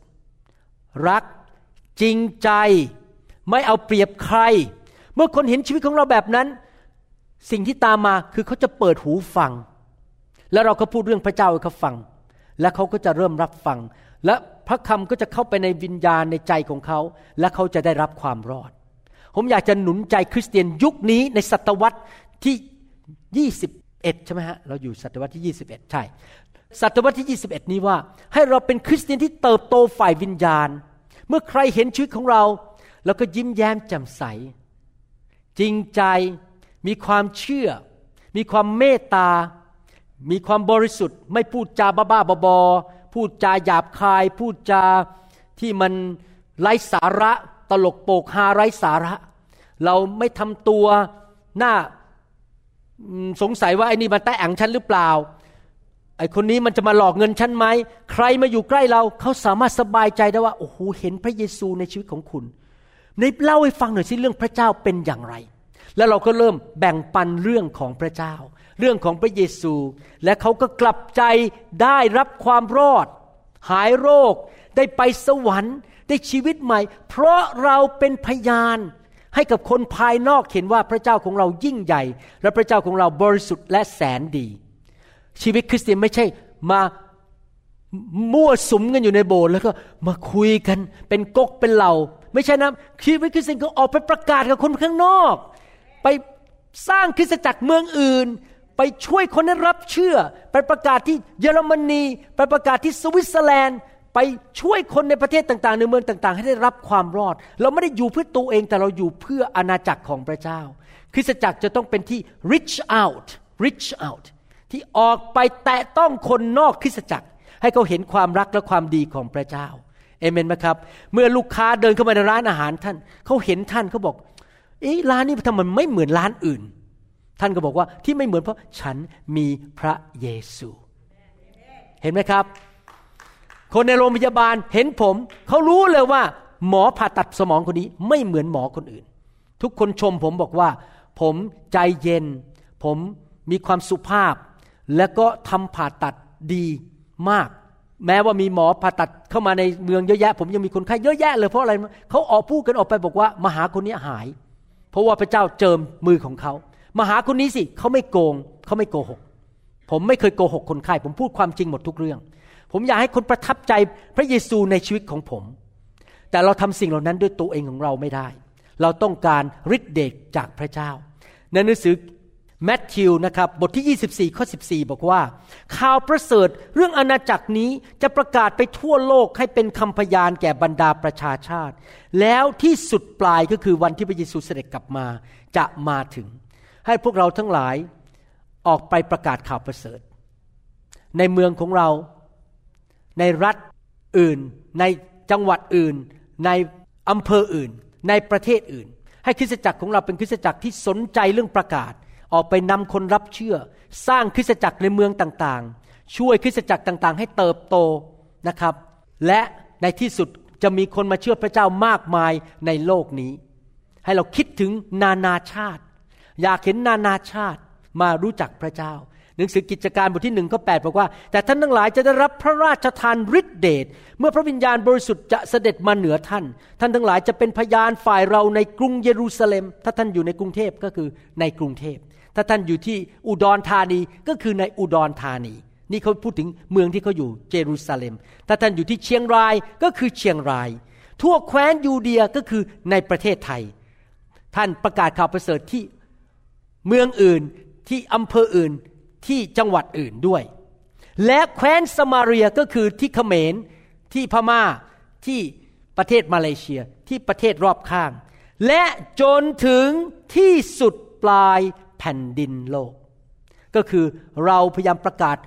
รัก จริงใจไม่เอาเปรียบใคร เมื่อคนเห็นชีวิตของเราแบบนั้น สิ่งที่ตามมาคือเขาจะเปิดหูฟัง แล้วเราก็พูดเรื่องพระเจ้าให้เขาฟัง และเขาก็จะเริ่มรับฟัง และพระคำก็จะเข้าไปในวิญญาณในใจของเขา และเขาจะได้รับความรอด ผมอยากจะหนุนใจคริสเตียนยุคนี้ในศตวรรษที่ 21 ใช่ไหมฮะ เราอยู่ศตวรรษที่ 21 ใช่ ศตวรรษที่ 21 นี้ว่า ให้เราเป็นคริสเตียนที่เติบโตฝ่ายวิญญาณ เมื่อใครเห็นชีวิตของเราเราก็ยิ้มแย้มแจ่มใส จริงใจมีความเชื่อ มีความเมตตา มีความบริสุทธิ์ ไม่พูดจาบ้าบ้าบอพูดจาหยาบคาย พูดจาที่มันไร้สาระตลกโปกฮาไร้สาระ เราไม่ทำตัวหน้าสงสัยว่าไอ้นี่มันแตะอังฉันหรือเปล่า ไอคนนี้มันจะมาหลอกเงินฉันไหม ใครมาอยู่ใกล้เราเขาสามารถสบายใจได้ว่า โอ้โหเห็นพระเยซูในชีวิตของคุณ ในเล่าให้ฟังหน่อยสิเรื่องพระเจ้าเป็นอย่างไร แล้วเราก็เริ่มแบ่งปันเรื่องของพระเจ้า เรื่องของพระเยซู และเขาก็กลับใจได้รับความรอด หายโรค ได้ไปสวรรค์ ได้ชีวิตใหม่ เพราะเราเป็นพยานให้กับคนภายนอกเห็นว่าพระเจ้าของเรายิ่งใหญ่ และพระเจ้าของเราบริสุทธิ์และแสนดี ชีวิตคริสเตียนไม่ใช่มามั่วสุมกันอยู่ในโบสถ์แล้วก็มาคุยกันเป็นกกเป็นเหล่า ไม่ใช่นะชีวิตคริสเตียนก็ออกไปประกาศกับคนข้างนอก ไปสร้างคริสตจักรเมืองอื่น ไปช่วยคนนั้นรับเชื่อ ไปประกาศที่เยอรมนี ไปประกาศที่สวิตเซอร์แลนด์ ไปช่วยคนในประเทศต่างๆ ในเมืองต่าง ๆ ให้ได้รับความรอด เราไม่ได้อยู่เพื่อตัวเองแต่เราอยู่เพื่ออาณาจักรของพระเจ้า คริสตจักรจะต้องเป็นที่ reach out reach out ที่ออกไปแตะต้องคนนอกคริสตจักร ให้เขาเห็นความรักและความดีของพระเจ้าเอเมนไหมครับ เมื่อลูกค้าเดินเข้ามาในร้านอาหารท่านเขาเห็นท่านเขาบอกเอ๊ะร้านนี้ทำไมไม่เหมือนร้านอื่น ท่านก็บอกว่าที่ไม่เหมือนเพราะฉันมีพระเยซู เห็นไหมครับ คนในโรงพยาบาลเห็นผมเขารู้เลยว่า หมอผ่าตัดสมองคนนี้ไม่เหมือนหมอคนอื่น ทุกคนชมผมบอกว่า ผมใจเย็น ผมมีความสุภาพ แล้วก็ทำผ่าตัดดีมาก แม้ว่ามีหมอผ่าตัดเข้ามาในเมืองเยอะแยะ ผมยังมีคนไข้เยอะแยะเลยเพราะอะไรเขาออกพูดกันออกไปบอกว่ามาหาคนนี้หาย เพราะว่าพระเจ้าเจิมมือของเขามาหาคนนี้สิเขาไม่โกงเขาไม่โกหก ผมไม่เคยโกหกคนไข้ผมพูดความจริงหมดทุกเรื่อง ผมอยากให้คนประทับใจพระเยซูในชีวิตของผม แต่เราทำสิ่งเหล่านั้นด้วยตัวเองของเราไม่ได้ เราต้องการฤทธิ์เดชจากพระเจ้าในหนังสือ แมทธิวนะครับบทที่ 24 ข้อ 14 บอกว่า ข่าวประเสริฐเรื่องอาณาจักรนี้จะประกาศไปทั่วโลกให้เป็นคำพยานแก่บรรดาประชาชาติ แล้วที่สุดปลายก็คือวันที่พระเยซูเสด็จกลับมาจะมาถึง ให้พวกเราทั้งหลายออกไปประกาศข่าวประเสริฐ ในเมืองของเรา ในรัฐอื่น ในจังหวัดอื่น ในอำเภออื่น ในประเทศอื่น ให้คริสตจักรของเราเป็นคริสตจักรที่สนใจเรื่องประกาศ ออกไปนำคนรับเชื่อ สร้างคริสตจักรในเมืองต่างๆ ช่วยคริสตจักรต่างๆ ให้เติบโตนะครับ และในที่สุดจะมีคนมาเชื่อพระเจ้ามากมายในโลกนี้ ให้เราคิดถึงนานาชาติ อยากเห็นนานาชาติมารู้จักพระเจ้าหนังสือกิจการบทที่หนึ่งข้อแปดบอกว่า แต่ท่านทั้งหลายจะได้รับพระราชทานฤทธิเดชเมื่อพระวิญญาณบริสุทธิ์จะเสด็จมาเหนือท่าน ท่านทั้งหลายจะเป็นพยานฝ่ายเราในกรุงเยรูซาเล็ม ถ้าท่านอยู่ในกรุงเทพก็คือในกรุงเทพ ถ้าท่านอยู่ที่อุดรธานีก็คือในอุดรธานี นี่เขาพูดถึงเมืองที่เขาอยู่เยรูซาเล็ม ถ้าท่านอยู่ที่เชียงรายก็คือเชียงราย ทั่วแคว้นยูเดียก็คือในประเทศไทย ท่านประกาศข่าวประเสริฐที่เมืองอื่นที่อำเภออื่นที่จังหวัดอื่นด้วย และแคว้นสมาเรียก็คือที่เขมรที่พม่าที่ประเทศมาเลเซียที่ประเทศรอบข้าง และจนถึงที่สุดปลาย แผ่นดินโลก ก็คือเราพยายามประกาศ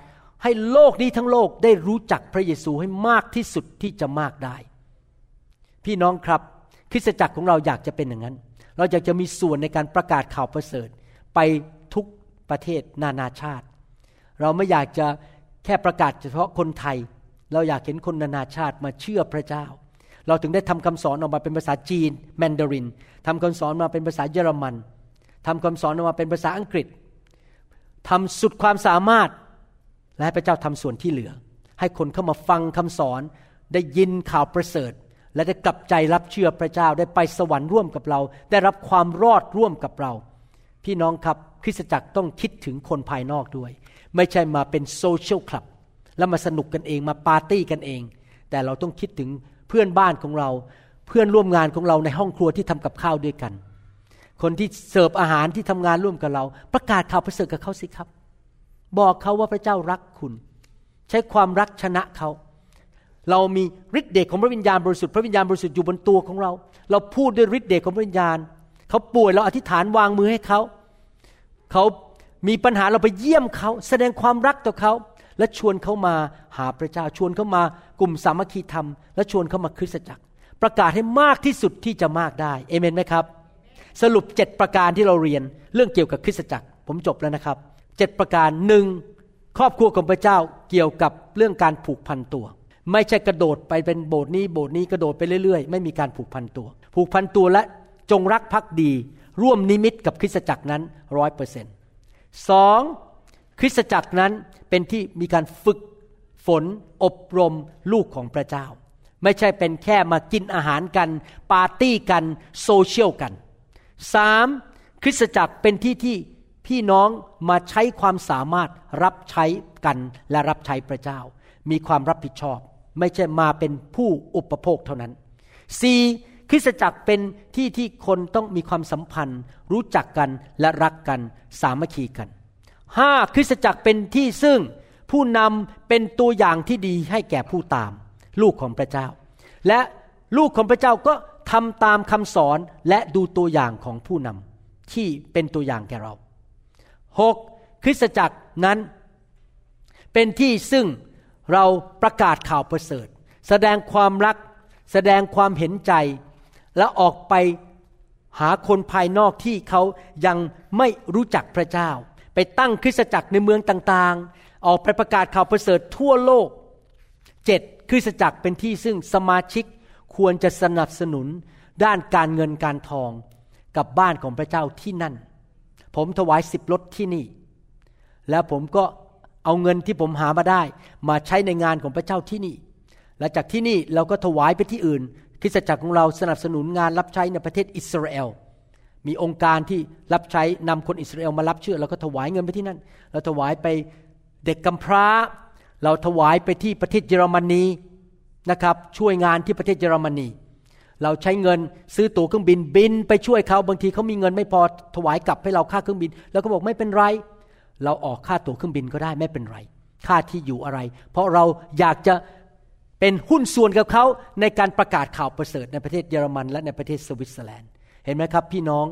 ให้โลกนี้ทั้งโลกได้รู้จักพระเยซูให้มากที่สุดที่จะมากได้ พี่น้องครับคริสตจักรของเราอยากจะเป็นอย่างนั้น เราอยากจะมีส่วนในการประกาศข่าวประเสริฐไปทุกประเทศนานาชาติ เราไม่อยากจะแค่ประกาศเฉพาะคนไทย เราอยากเห็นคนนานาชาติมาเชื่อพระเจ้า เราถึงได้ทำคำสอนออกมาเป็นภาษาจีนแมนดารินทำคำสอนมาเป็นภาษาเยอรมัน ทำคำสอนออกมาเป็นภาษาอังกฤษทำสุดความสามารถ และให้พระเจ้าทำส่วนที่เหลือ ให้คนเข้ามาฟังคำสอน ได้ยินข่าวประเสริฐ และได้กลับใจรับเชื่อพระเจ้าได้ไปสวรรค์ร่วมกับเรา ได้รับความรอดร่วมกับเรา พี่น้องครับคริสตจักรต้องคิดถึงคนภายนอกด้วย ไม่ใช่มาเป็นโซเชียลคลับแล้วมาสนุกกันเองมาปาร์ตี้กันเอง แต่เราต้องคิดถึงเพื่อนบ้านของเรา เพื่อนร่วมงานของเราในห้องครัวที่ทำกับข้าวด้วยกัน คนที่เสิร์ฟอาหารที่ทำงานร่วมกับเรา ประกาศข่าวประเสริฐกับเขาสิครับ บอกเขาว่าพระเจ้ารักคุณ ใช้ความรักชนะเขา เรามีฤทธิ์เดชของพระวิญญาณบริสุทธิ์พระวิญญาณบริสุทธิ์อยู่บนตัวของเรา เราพูดด้วยฤทธิ์เดชของพระวิญญาณ เขาป่วยเราอธิษฐานวางมือให้เขา เขามีปัญหาเราไปเยี่ยมเขา แสดงความรักต่อเขา และชวนเขามาหาพระเจ้าชวนเขามากลุ่มสามัคคีธรรม และชวนเขามาคริสตจักร ประกาศให้มากที่สุดที่จะมากได้เอเมนไหมครับ สรุปเจ็ดประการที่เราเรียนเรื่องเกี่ยวกับคริสตจักร ผมจบแล้วนะครับเจ็ดประการหนึ่งครอบครัวของพระเจ้าเกี่ยวกับเรื่องการผูกพันตัว ไม่ใช่กระโดดไปเป็นโบสถ์นี้โบสถ์นี้กระโดดไปเรื่อยๆ ไม่มีการผูกพันตัว ผูกพันตัวและจงรักภักดี ร่วมนิมิตกับคริสตจักรนั้นร้อยเปอร์เซ็นต์สองคริสตจักรนั้นเป็นที่มีการฝึกฝนอบรมลูกของพระเจ้า ไม่ใช่เป็นแค่มากินอาหารกัน ปาร์ตี้กัน โซเชียลกัน สามคริสตจักรเป็นที่ที่พี่น้องมาใช้ความสามารถรับใช้กันและรับใช้พระเจ้า มีความรับผิดชอบ ไม่ใช่มาเป็นผู้อุปโภคเท่านั้น 4. คริสตจักรเป็นที่ที่คนต้องมีความสัมพันธ์ รู้จักกันและรักกันสามัคคีกัน 5. คริสตจักรเป็นที่ซึ่งผู้นำเป็นตัวอย่างที่ดีให้แก่ผู้ตาม ลูกของพระเจ้า และลูกของพระเจ้าก็ ทำตามคำสอนและดูตัวอย่างของผู้นำที่เป็นตัวอย่างแก่เราหกคริสตจักรนั้น เป็นที่ซึ่งเราประกาศข่าวประเสริฐ แสดงความรัก แสดงความเห็นใจ และออกไปหาคนภายนอกที่เขายังไม่รู้จักพระเจ้า ไปตั้งคริสตจักรในเมืองต่างๆ ออกไปประกาศข่าวประเสริฐทั่วโลกเจ็ดคริสตจักรเป็นที่ซึ่งสมาชิก ควรจะสนับสนุนด้านการเงินการทองกับบ้านของพระเจ้าที่นั่น ผมถวายสิบรถที่นี่ แล้วผมก็เอาเงินที่ผมหามาได้ มาใช้ในงานของพระเจ้าที่นี่ และจากที่นี่เราก็ถวายไปที่อื่นคริสตจักรของเราสนับสนุนงานรับใช้ในประเทศอิสราเอล มีองค์การที่รับใช้นำคนอิสราเอลมารับเชื่อเราก็ถวายเงินไปที่นั่น เราถวายไปเด็กกำพร้า เราถวายไปที่ประเทศเยอรมนี นะครับช่วยงานที่ประเทศเยอรมนี เราใช้เงินซื้อตั๋วเครื่องบินบิน ไปช่วยเขาบางทีเขามีเงินไม่พอถวายกลับให้เราค่าเครื่องบิน แล้วก็บอกไม่เป็นไร เราออกค่าตั๋วเครื่องบินก็ได้ไม่เป็นไร ค่าที่อยู่อะไร เพราะเราอยากจะเป็นหุ้นส่วนกับเขาในการประกาศข่าวประเสริฐในประเทศเยอรมัน และในประเทศสวิตเซอร์แลนด์ เห็นไหมครับ พี่น้อง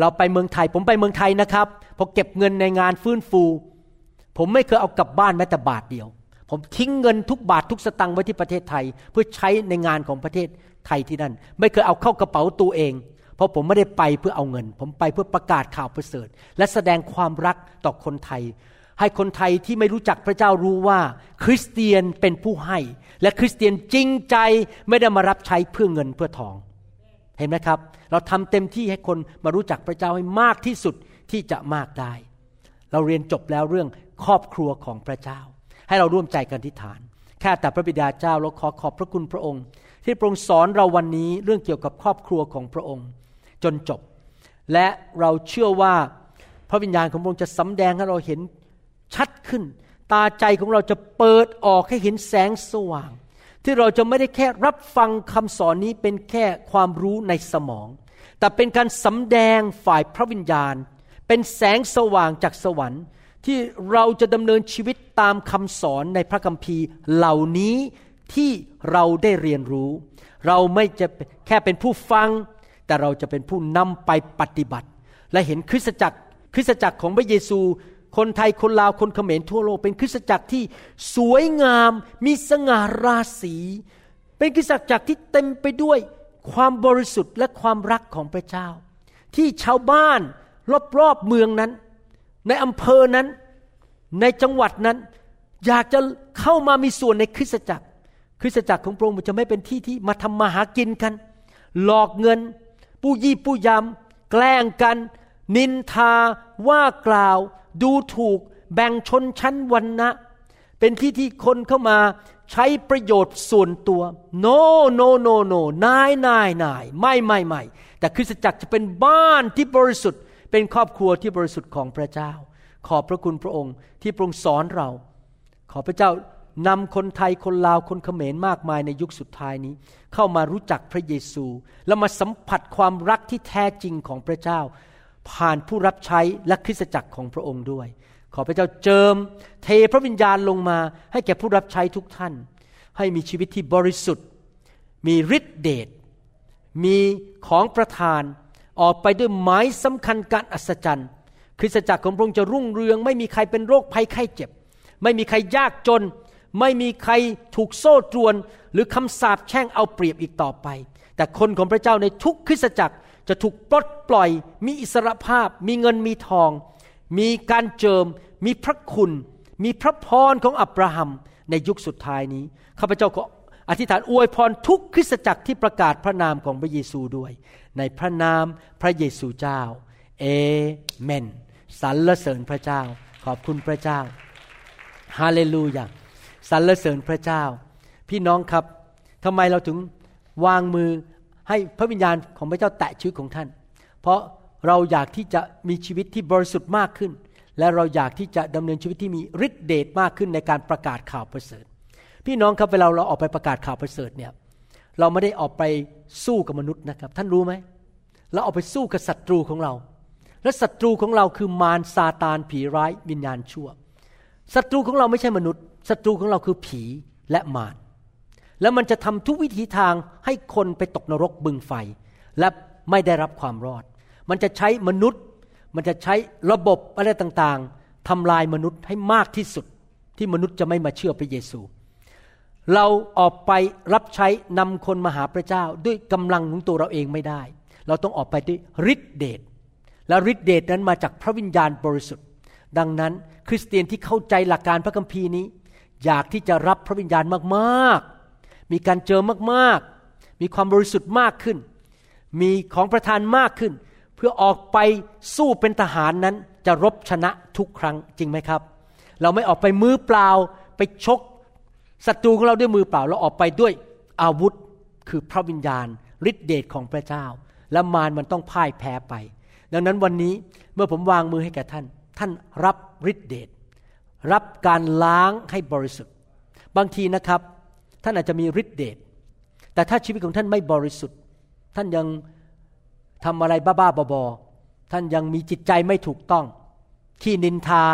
เราไปเมืองไทยผมไปเมืองไทยนะครับพอเก็บเงินในงานฟื้นฟู ผมไม่เคยเอากลับบ้านแม้แต่บาทเดียว ผมทิ้งเงินทุกบาททุกสตังค์ไว้ที่ประเทศไทย เพื่อใช้ในงานของประเทศไทยที่นั่น ไม่เคยเอาเข้ากระเป๋าตัวเอง เพราะผมไม่ได้ไปเพื่อเอาเงิน ผมไปเพื่อประกาศข่าวประเสริฐ และแสดงความรักต่อคนไทย ให้คนไทยที่ไม่รู้จักพระเจ้ารู้ว่า คริสเตียนเป็นผู้ให้ และคริสเตียนจริงใจไม่ได้มารับใช้เพื่อเงินเพื่อทอง เห็นไหมครับ เราทำเต็มที่ให้คนมารู้จักพระเจ้าให้มากที่สุดที่จะมากได้ เราเรียนจบแล้วเรื่องครอบครัวของพระเจ้า ให้เราร่วมใจกันทิฏฐานแค่แต่พระบิดาเจ้าเราขอขอบพระคุณพระองค์ ที่พระองค์สอนเราวันนี้เรื่องเกี่ยวกับครอบครัวของพระองค์ จนจบ และเราเชื่อว่าพระวิญญาณของพระองค์จะสำแดงให้เราเห็นชัดขึ้น ตาใจของเราจะเปิดออกให้เห็นแสงสว่าง ที่เราจะไม่ได้แค่รับฟังคำสอนนี้เป็นแค่ความรู้ในสมอง แต่เป็นการสำแดงฝ่ายพระวิญญาณ เป็นแสงสว่างจากสวรรค์ ที่เราจะดำเนินชีวิตตามคำสอนในพระคัมภีร์เหล่านี้ที่เราได้เรียนรู้ เราไม่จะแค่เป็นผู้ฟัง แต่เราจะเป็นผู้นำไปปฏิบัติ และเห็นคริสตจักร คริสตจักรของพระเยซู คนไทยคนลาวคนเขมรทั่วโลกเป็นคริสตจักรที่สวยงาม มีสง่าราศี เป็นคริสตจักรที่เต็มไปด้วยความบริสุทธิ์และความรักของพระเจ้า ที่ชาวบ้านรอบๆเมืองนั้น ในอำเภอนั้น ในจังหวัดนั้น อยากจะเข้ามามีส่วนในคริสตจักร คริสตจักรของพระองค์จะไม่เป็นที่ที่มาทำมาหากินกัน หลอกเงิน ผู้ยี่ผู้ยำแกล้งกัน นินทา ว่ากล่าว ดูถูก แบ่งชนชั้นวันนะเป็นที่ที่คนเข้ามาใช้ประโยชน์ส่วนตัว no no no no นายนายนายไม่ไม่ไม่แต่คริสตจักรจะเป็นบ้านที่บริสุทธิ์ เป็นครอบครัวที่บริสุทธิ์ของพระเจ้า ขอบพระคุณพระองค์ที่พระองค์สอนเรา ขอพระเจ้านำคนไทยคนลาวคนเขมรมากมายในยุคสุดท้ายนี้ เข้ามารู้จักพระเยซู แล้วมาสัมผัสความรักที่แท้จริงของพระเจ้า ผ่านผู้รับใช้และคริสตจักรของพระองค์ด้วย ขอพระเจ้าเจิม เทพระวิญญาณลงมา ให้แก่ผู้รับใช้ทุกท่าน ให้มีชีวิตที่บริสุทธิ์ มีฤทธิเดชมีของประทาน ออกไปด้วยหมายสำคัญการอัศจรรย์ คริสตจักรของพระองค์จะรุ่งเรือง ไม่มีใครเป็นโรคภัยไข้เจ็บ ไม่มีใครยากจน ไม่มีใครถูกโซ่ตรวน หรือคำสาปแช่งเอาเปรียบอีกต่อไป แต่คนของพระเจ้าในทุกคริสตจักรจะถูกปลดปล่อย มีอิสรภาพ มีเงินมีทอง มีการเจิม มีพระคุณ มีพระพรของอับราฮัมในยุคสุดท้ายนี้ข้าพเจ้าก็ อธิษฐานอวยพรทุกคริสตจักรที่ประกาศพระนามของพระเยซูด้วย ในพระนามพระเยซูเจ้า เอเมนสรรเสริญพระเจ้า ขอบคุณพระเจ้าฮาเลลูยาสรรเสริญพระเจ้า พี่น้องครับทำไมเราถึงวางมือให้พระวิญญาณของพระเจ้าแตะชีวิตของท่าน เพราะเราอยากที่จะมีชีวิตที่บริสุทธิ์มากขึ้น และเราอยากที่จะดำเนินชีวิตที่มีฤทธิเดชมากขึ้นในการประกาศข่าวประเสริฐ พี่น้องครับเวลาเราออกไปประกาศข่าวประเสริฐเนี่ยเราไม่ได้ออกไปสู้กับมนุษย์นะครับ ท่านรู้ไหมเราออกไปสู้กับศัตรูของเรา และศัตรูของเราคือมารซาตานผีร้ายวิญญาณชั่วศัตรูของเราไม่ใช่มนุษย์ศัตรูของเราคือผีและมารแล้วมันจะทำทุกวิถีทางให้คนไปตกนรกบึงไฟ และไม่ได้รับความรอด มันจะใช้มนุษย์ มันจะใช้ระบบอะไรต่างๆทำลายมนุษย์ให้มากที่สุด ที่มนุษย์จะไม่มาเชื่อพระเยซู เราออกไปรับใช้นำคนมาหาพระเจ้าด้วยกำลังของตัวเราเองไม่ได้ เราต้องออกไปด้วยฤทธิเดชและฤทธิเดชนั้นมาจากพระวิญญาณบริสุทธิ์ ดังนั้นคริสเตียนที่เข้าใจหลักการพระคัมภีร์นี้ อยากที่จะรับพระวิญญาณมากมีการเจอมากๆ มีความบริสุทธิ์มากขึ้น มีของประทานมากขึ้น เพื่อออกไปสู้เป็นทหารนั้นจะรบชนะทุกครั้งจริงไหมครับ เราไม่ออกไปมือเปล่าไปชก ศัตรูของเราด้วยมือเปล่าเราออกไปด้วยอาวุธคือพระวิญญาณฤทธิเดชของพระเจ้า และมารมันต้องพ่ายแพ้ไป ดังนั้นวันนี้เมื่อผมวางมือให้แก่ท่าน ท่านรับฤทธิเดชรับการล้างให้บริสุทธิ์ บางทีนะครับ ท่านอาจจะมีฤทธิเดชแต่ถ้าชีวิตของท่านไม่บริสุทธิ์ ท่านยังทำอะไรบ้าๆบอๆท่านยังมีจิตใจไม่ถูกต้อง ที่นินทา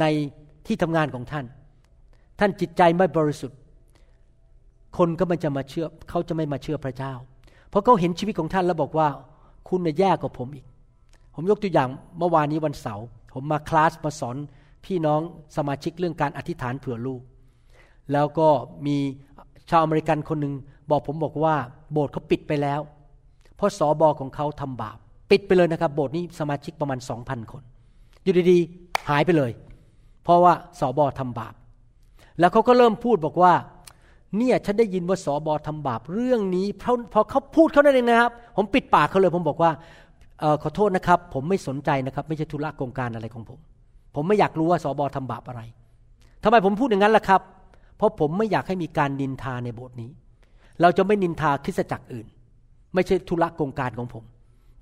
ในที่ทำงานของท่าน ท่านจิตใจไม่บริสุทธิ์ คนก็มันจะมาเชื่อเขาจะไม่มาเชื่อพระเจ้า เพราะเขาเห็นชีวิตของท่านแล้วบอกว่า คุณน่ะแย่กว่าผมอีก ผมยกตัวอย่างเมื่อวานนี้วันเสาร์ผมมาคลาสมาสอนพี่น้องสมาชิกเรื่องการอธิษฐานเผื่อลูก แล้วก็มีชาวอเมริกันคนหนึ่งบอกผมบอกว่า โบสถ์เขาปิดไปแล้ว เพราะสอบอของเขาทำบาป ปิดไปเลยนะครับ โบสถ์นี้สมาชิกประมาณสองพันคน อยู่ดีๆ หายไปเลย เพราะว่าสอบอทำบาป แล้วเขาก็เริ่มพูดบอกว่า เนี่ยฉันได้ยินว่าสอบอทำบาปเรื่องนี้เพราะพอเขาพูดเขานั่นเองนะครับ ผมปิดปากเขาเลยผมบอกว่าออขอโทษนะครับ ผมไม่สนใจนะครับ ไม่ใช่ธุระโครงการอะไรของผม ผมไม่อยากรู้ว่าสอบอทำบาปอะไรทำไมผมพูดอย่างนั้นล่ะครับ เพราะผมไม่อยากให้มีการนินทาในโบสถ์นี้ เราจะไม่นินทาคริสตจักรอื่น ไม่ใช่ธุระกงการของผม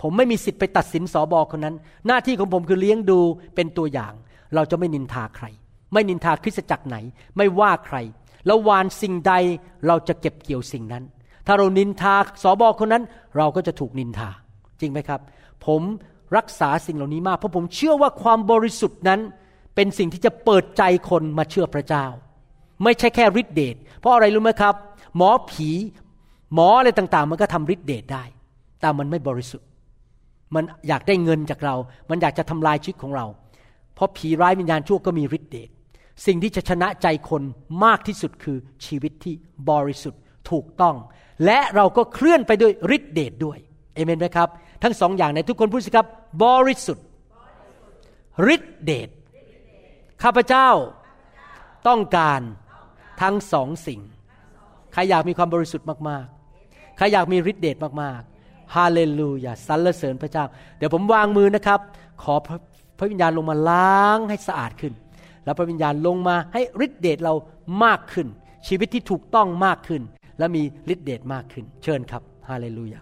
ผมไม่มีสิทธิ์ไปตัดสินสอบอคนนั้น หน้าที่ของผมคือเลี้ยงดูเป็นตัวอย่าง เราจะไม่นินทาใคร ไม่นินทาคริสตจักรไหน ไม่ว่าใคร แล้ววานสิ่งใดเราจะเก็บเกี่ยวสิ่งนั้น ถ้าเรานินทาสอบอคนนั้น เราก็จะถูกนินทา จริงไหมครับ ผมรักษาสิ่งเหล่านี้มาก เพราะผมเชื่อว่าความบริสุทธิ์นั้น เป็นสิ่งที่จะเปิดใจคนมาเชื่อพระเจ้า ไม่ใช่แค่ฤทธิเดช เพราะอะไรรู้ไหมครับ หมอผี หมออะไรต่างๆ มันก็ทำฤทธิเดชได้ แต่มันไม่บริสุทธิ์ มันอยากได้เงินจากเรา มันอยากจะทำลายชีวิตของเรา เพราะผีร้ายวิญญาณชั่วก็มีฤทธิเดช สิ่งที่จะชนะใจคนมากที่สุดคือชีวิตที่บริสุทธิ์ถูกต้อง และเราก็เคลื่อนไปด้วยฤทธิเดชด้วยเอเมนไหมครับ ทั้งสองอย่างในทุกคนพูดสิครับ บริสุทธิ์ฤทธิเดชข้าพเจ้าต้องการทั้งสองสิ่ง ใครอยากมีความบริสุทธิ์มากๆ ใครอยากมีฤทธิเดชมากๆ ฮาเลลูยาสรรเสริญพระเจ้า เดี๋ยวผมวางมือนะครับ ขอพระพระวิญญาณลงมาล้างให้สะอาดขึ้น แล้วพระวิญญาณลงมาให้ฤทธิเดชเรามากขึ้น ชีวิตที่ถูกต้องมากขึ้น และมีฤทธิเดชมากขึ้น เชิญครับฮาเลลูยา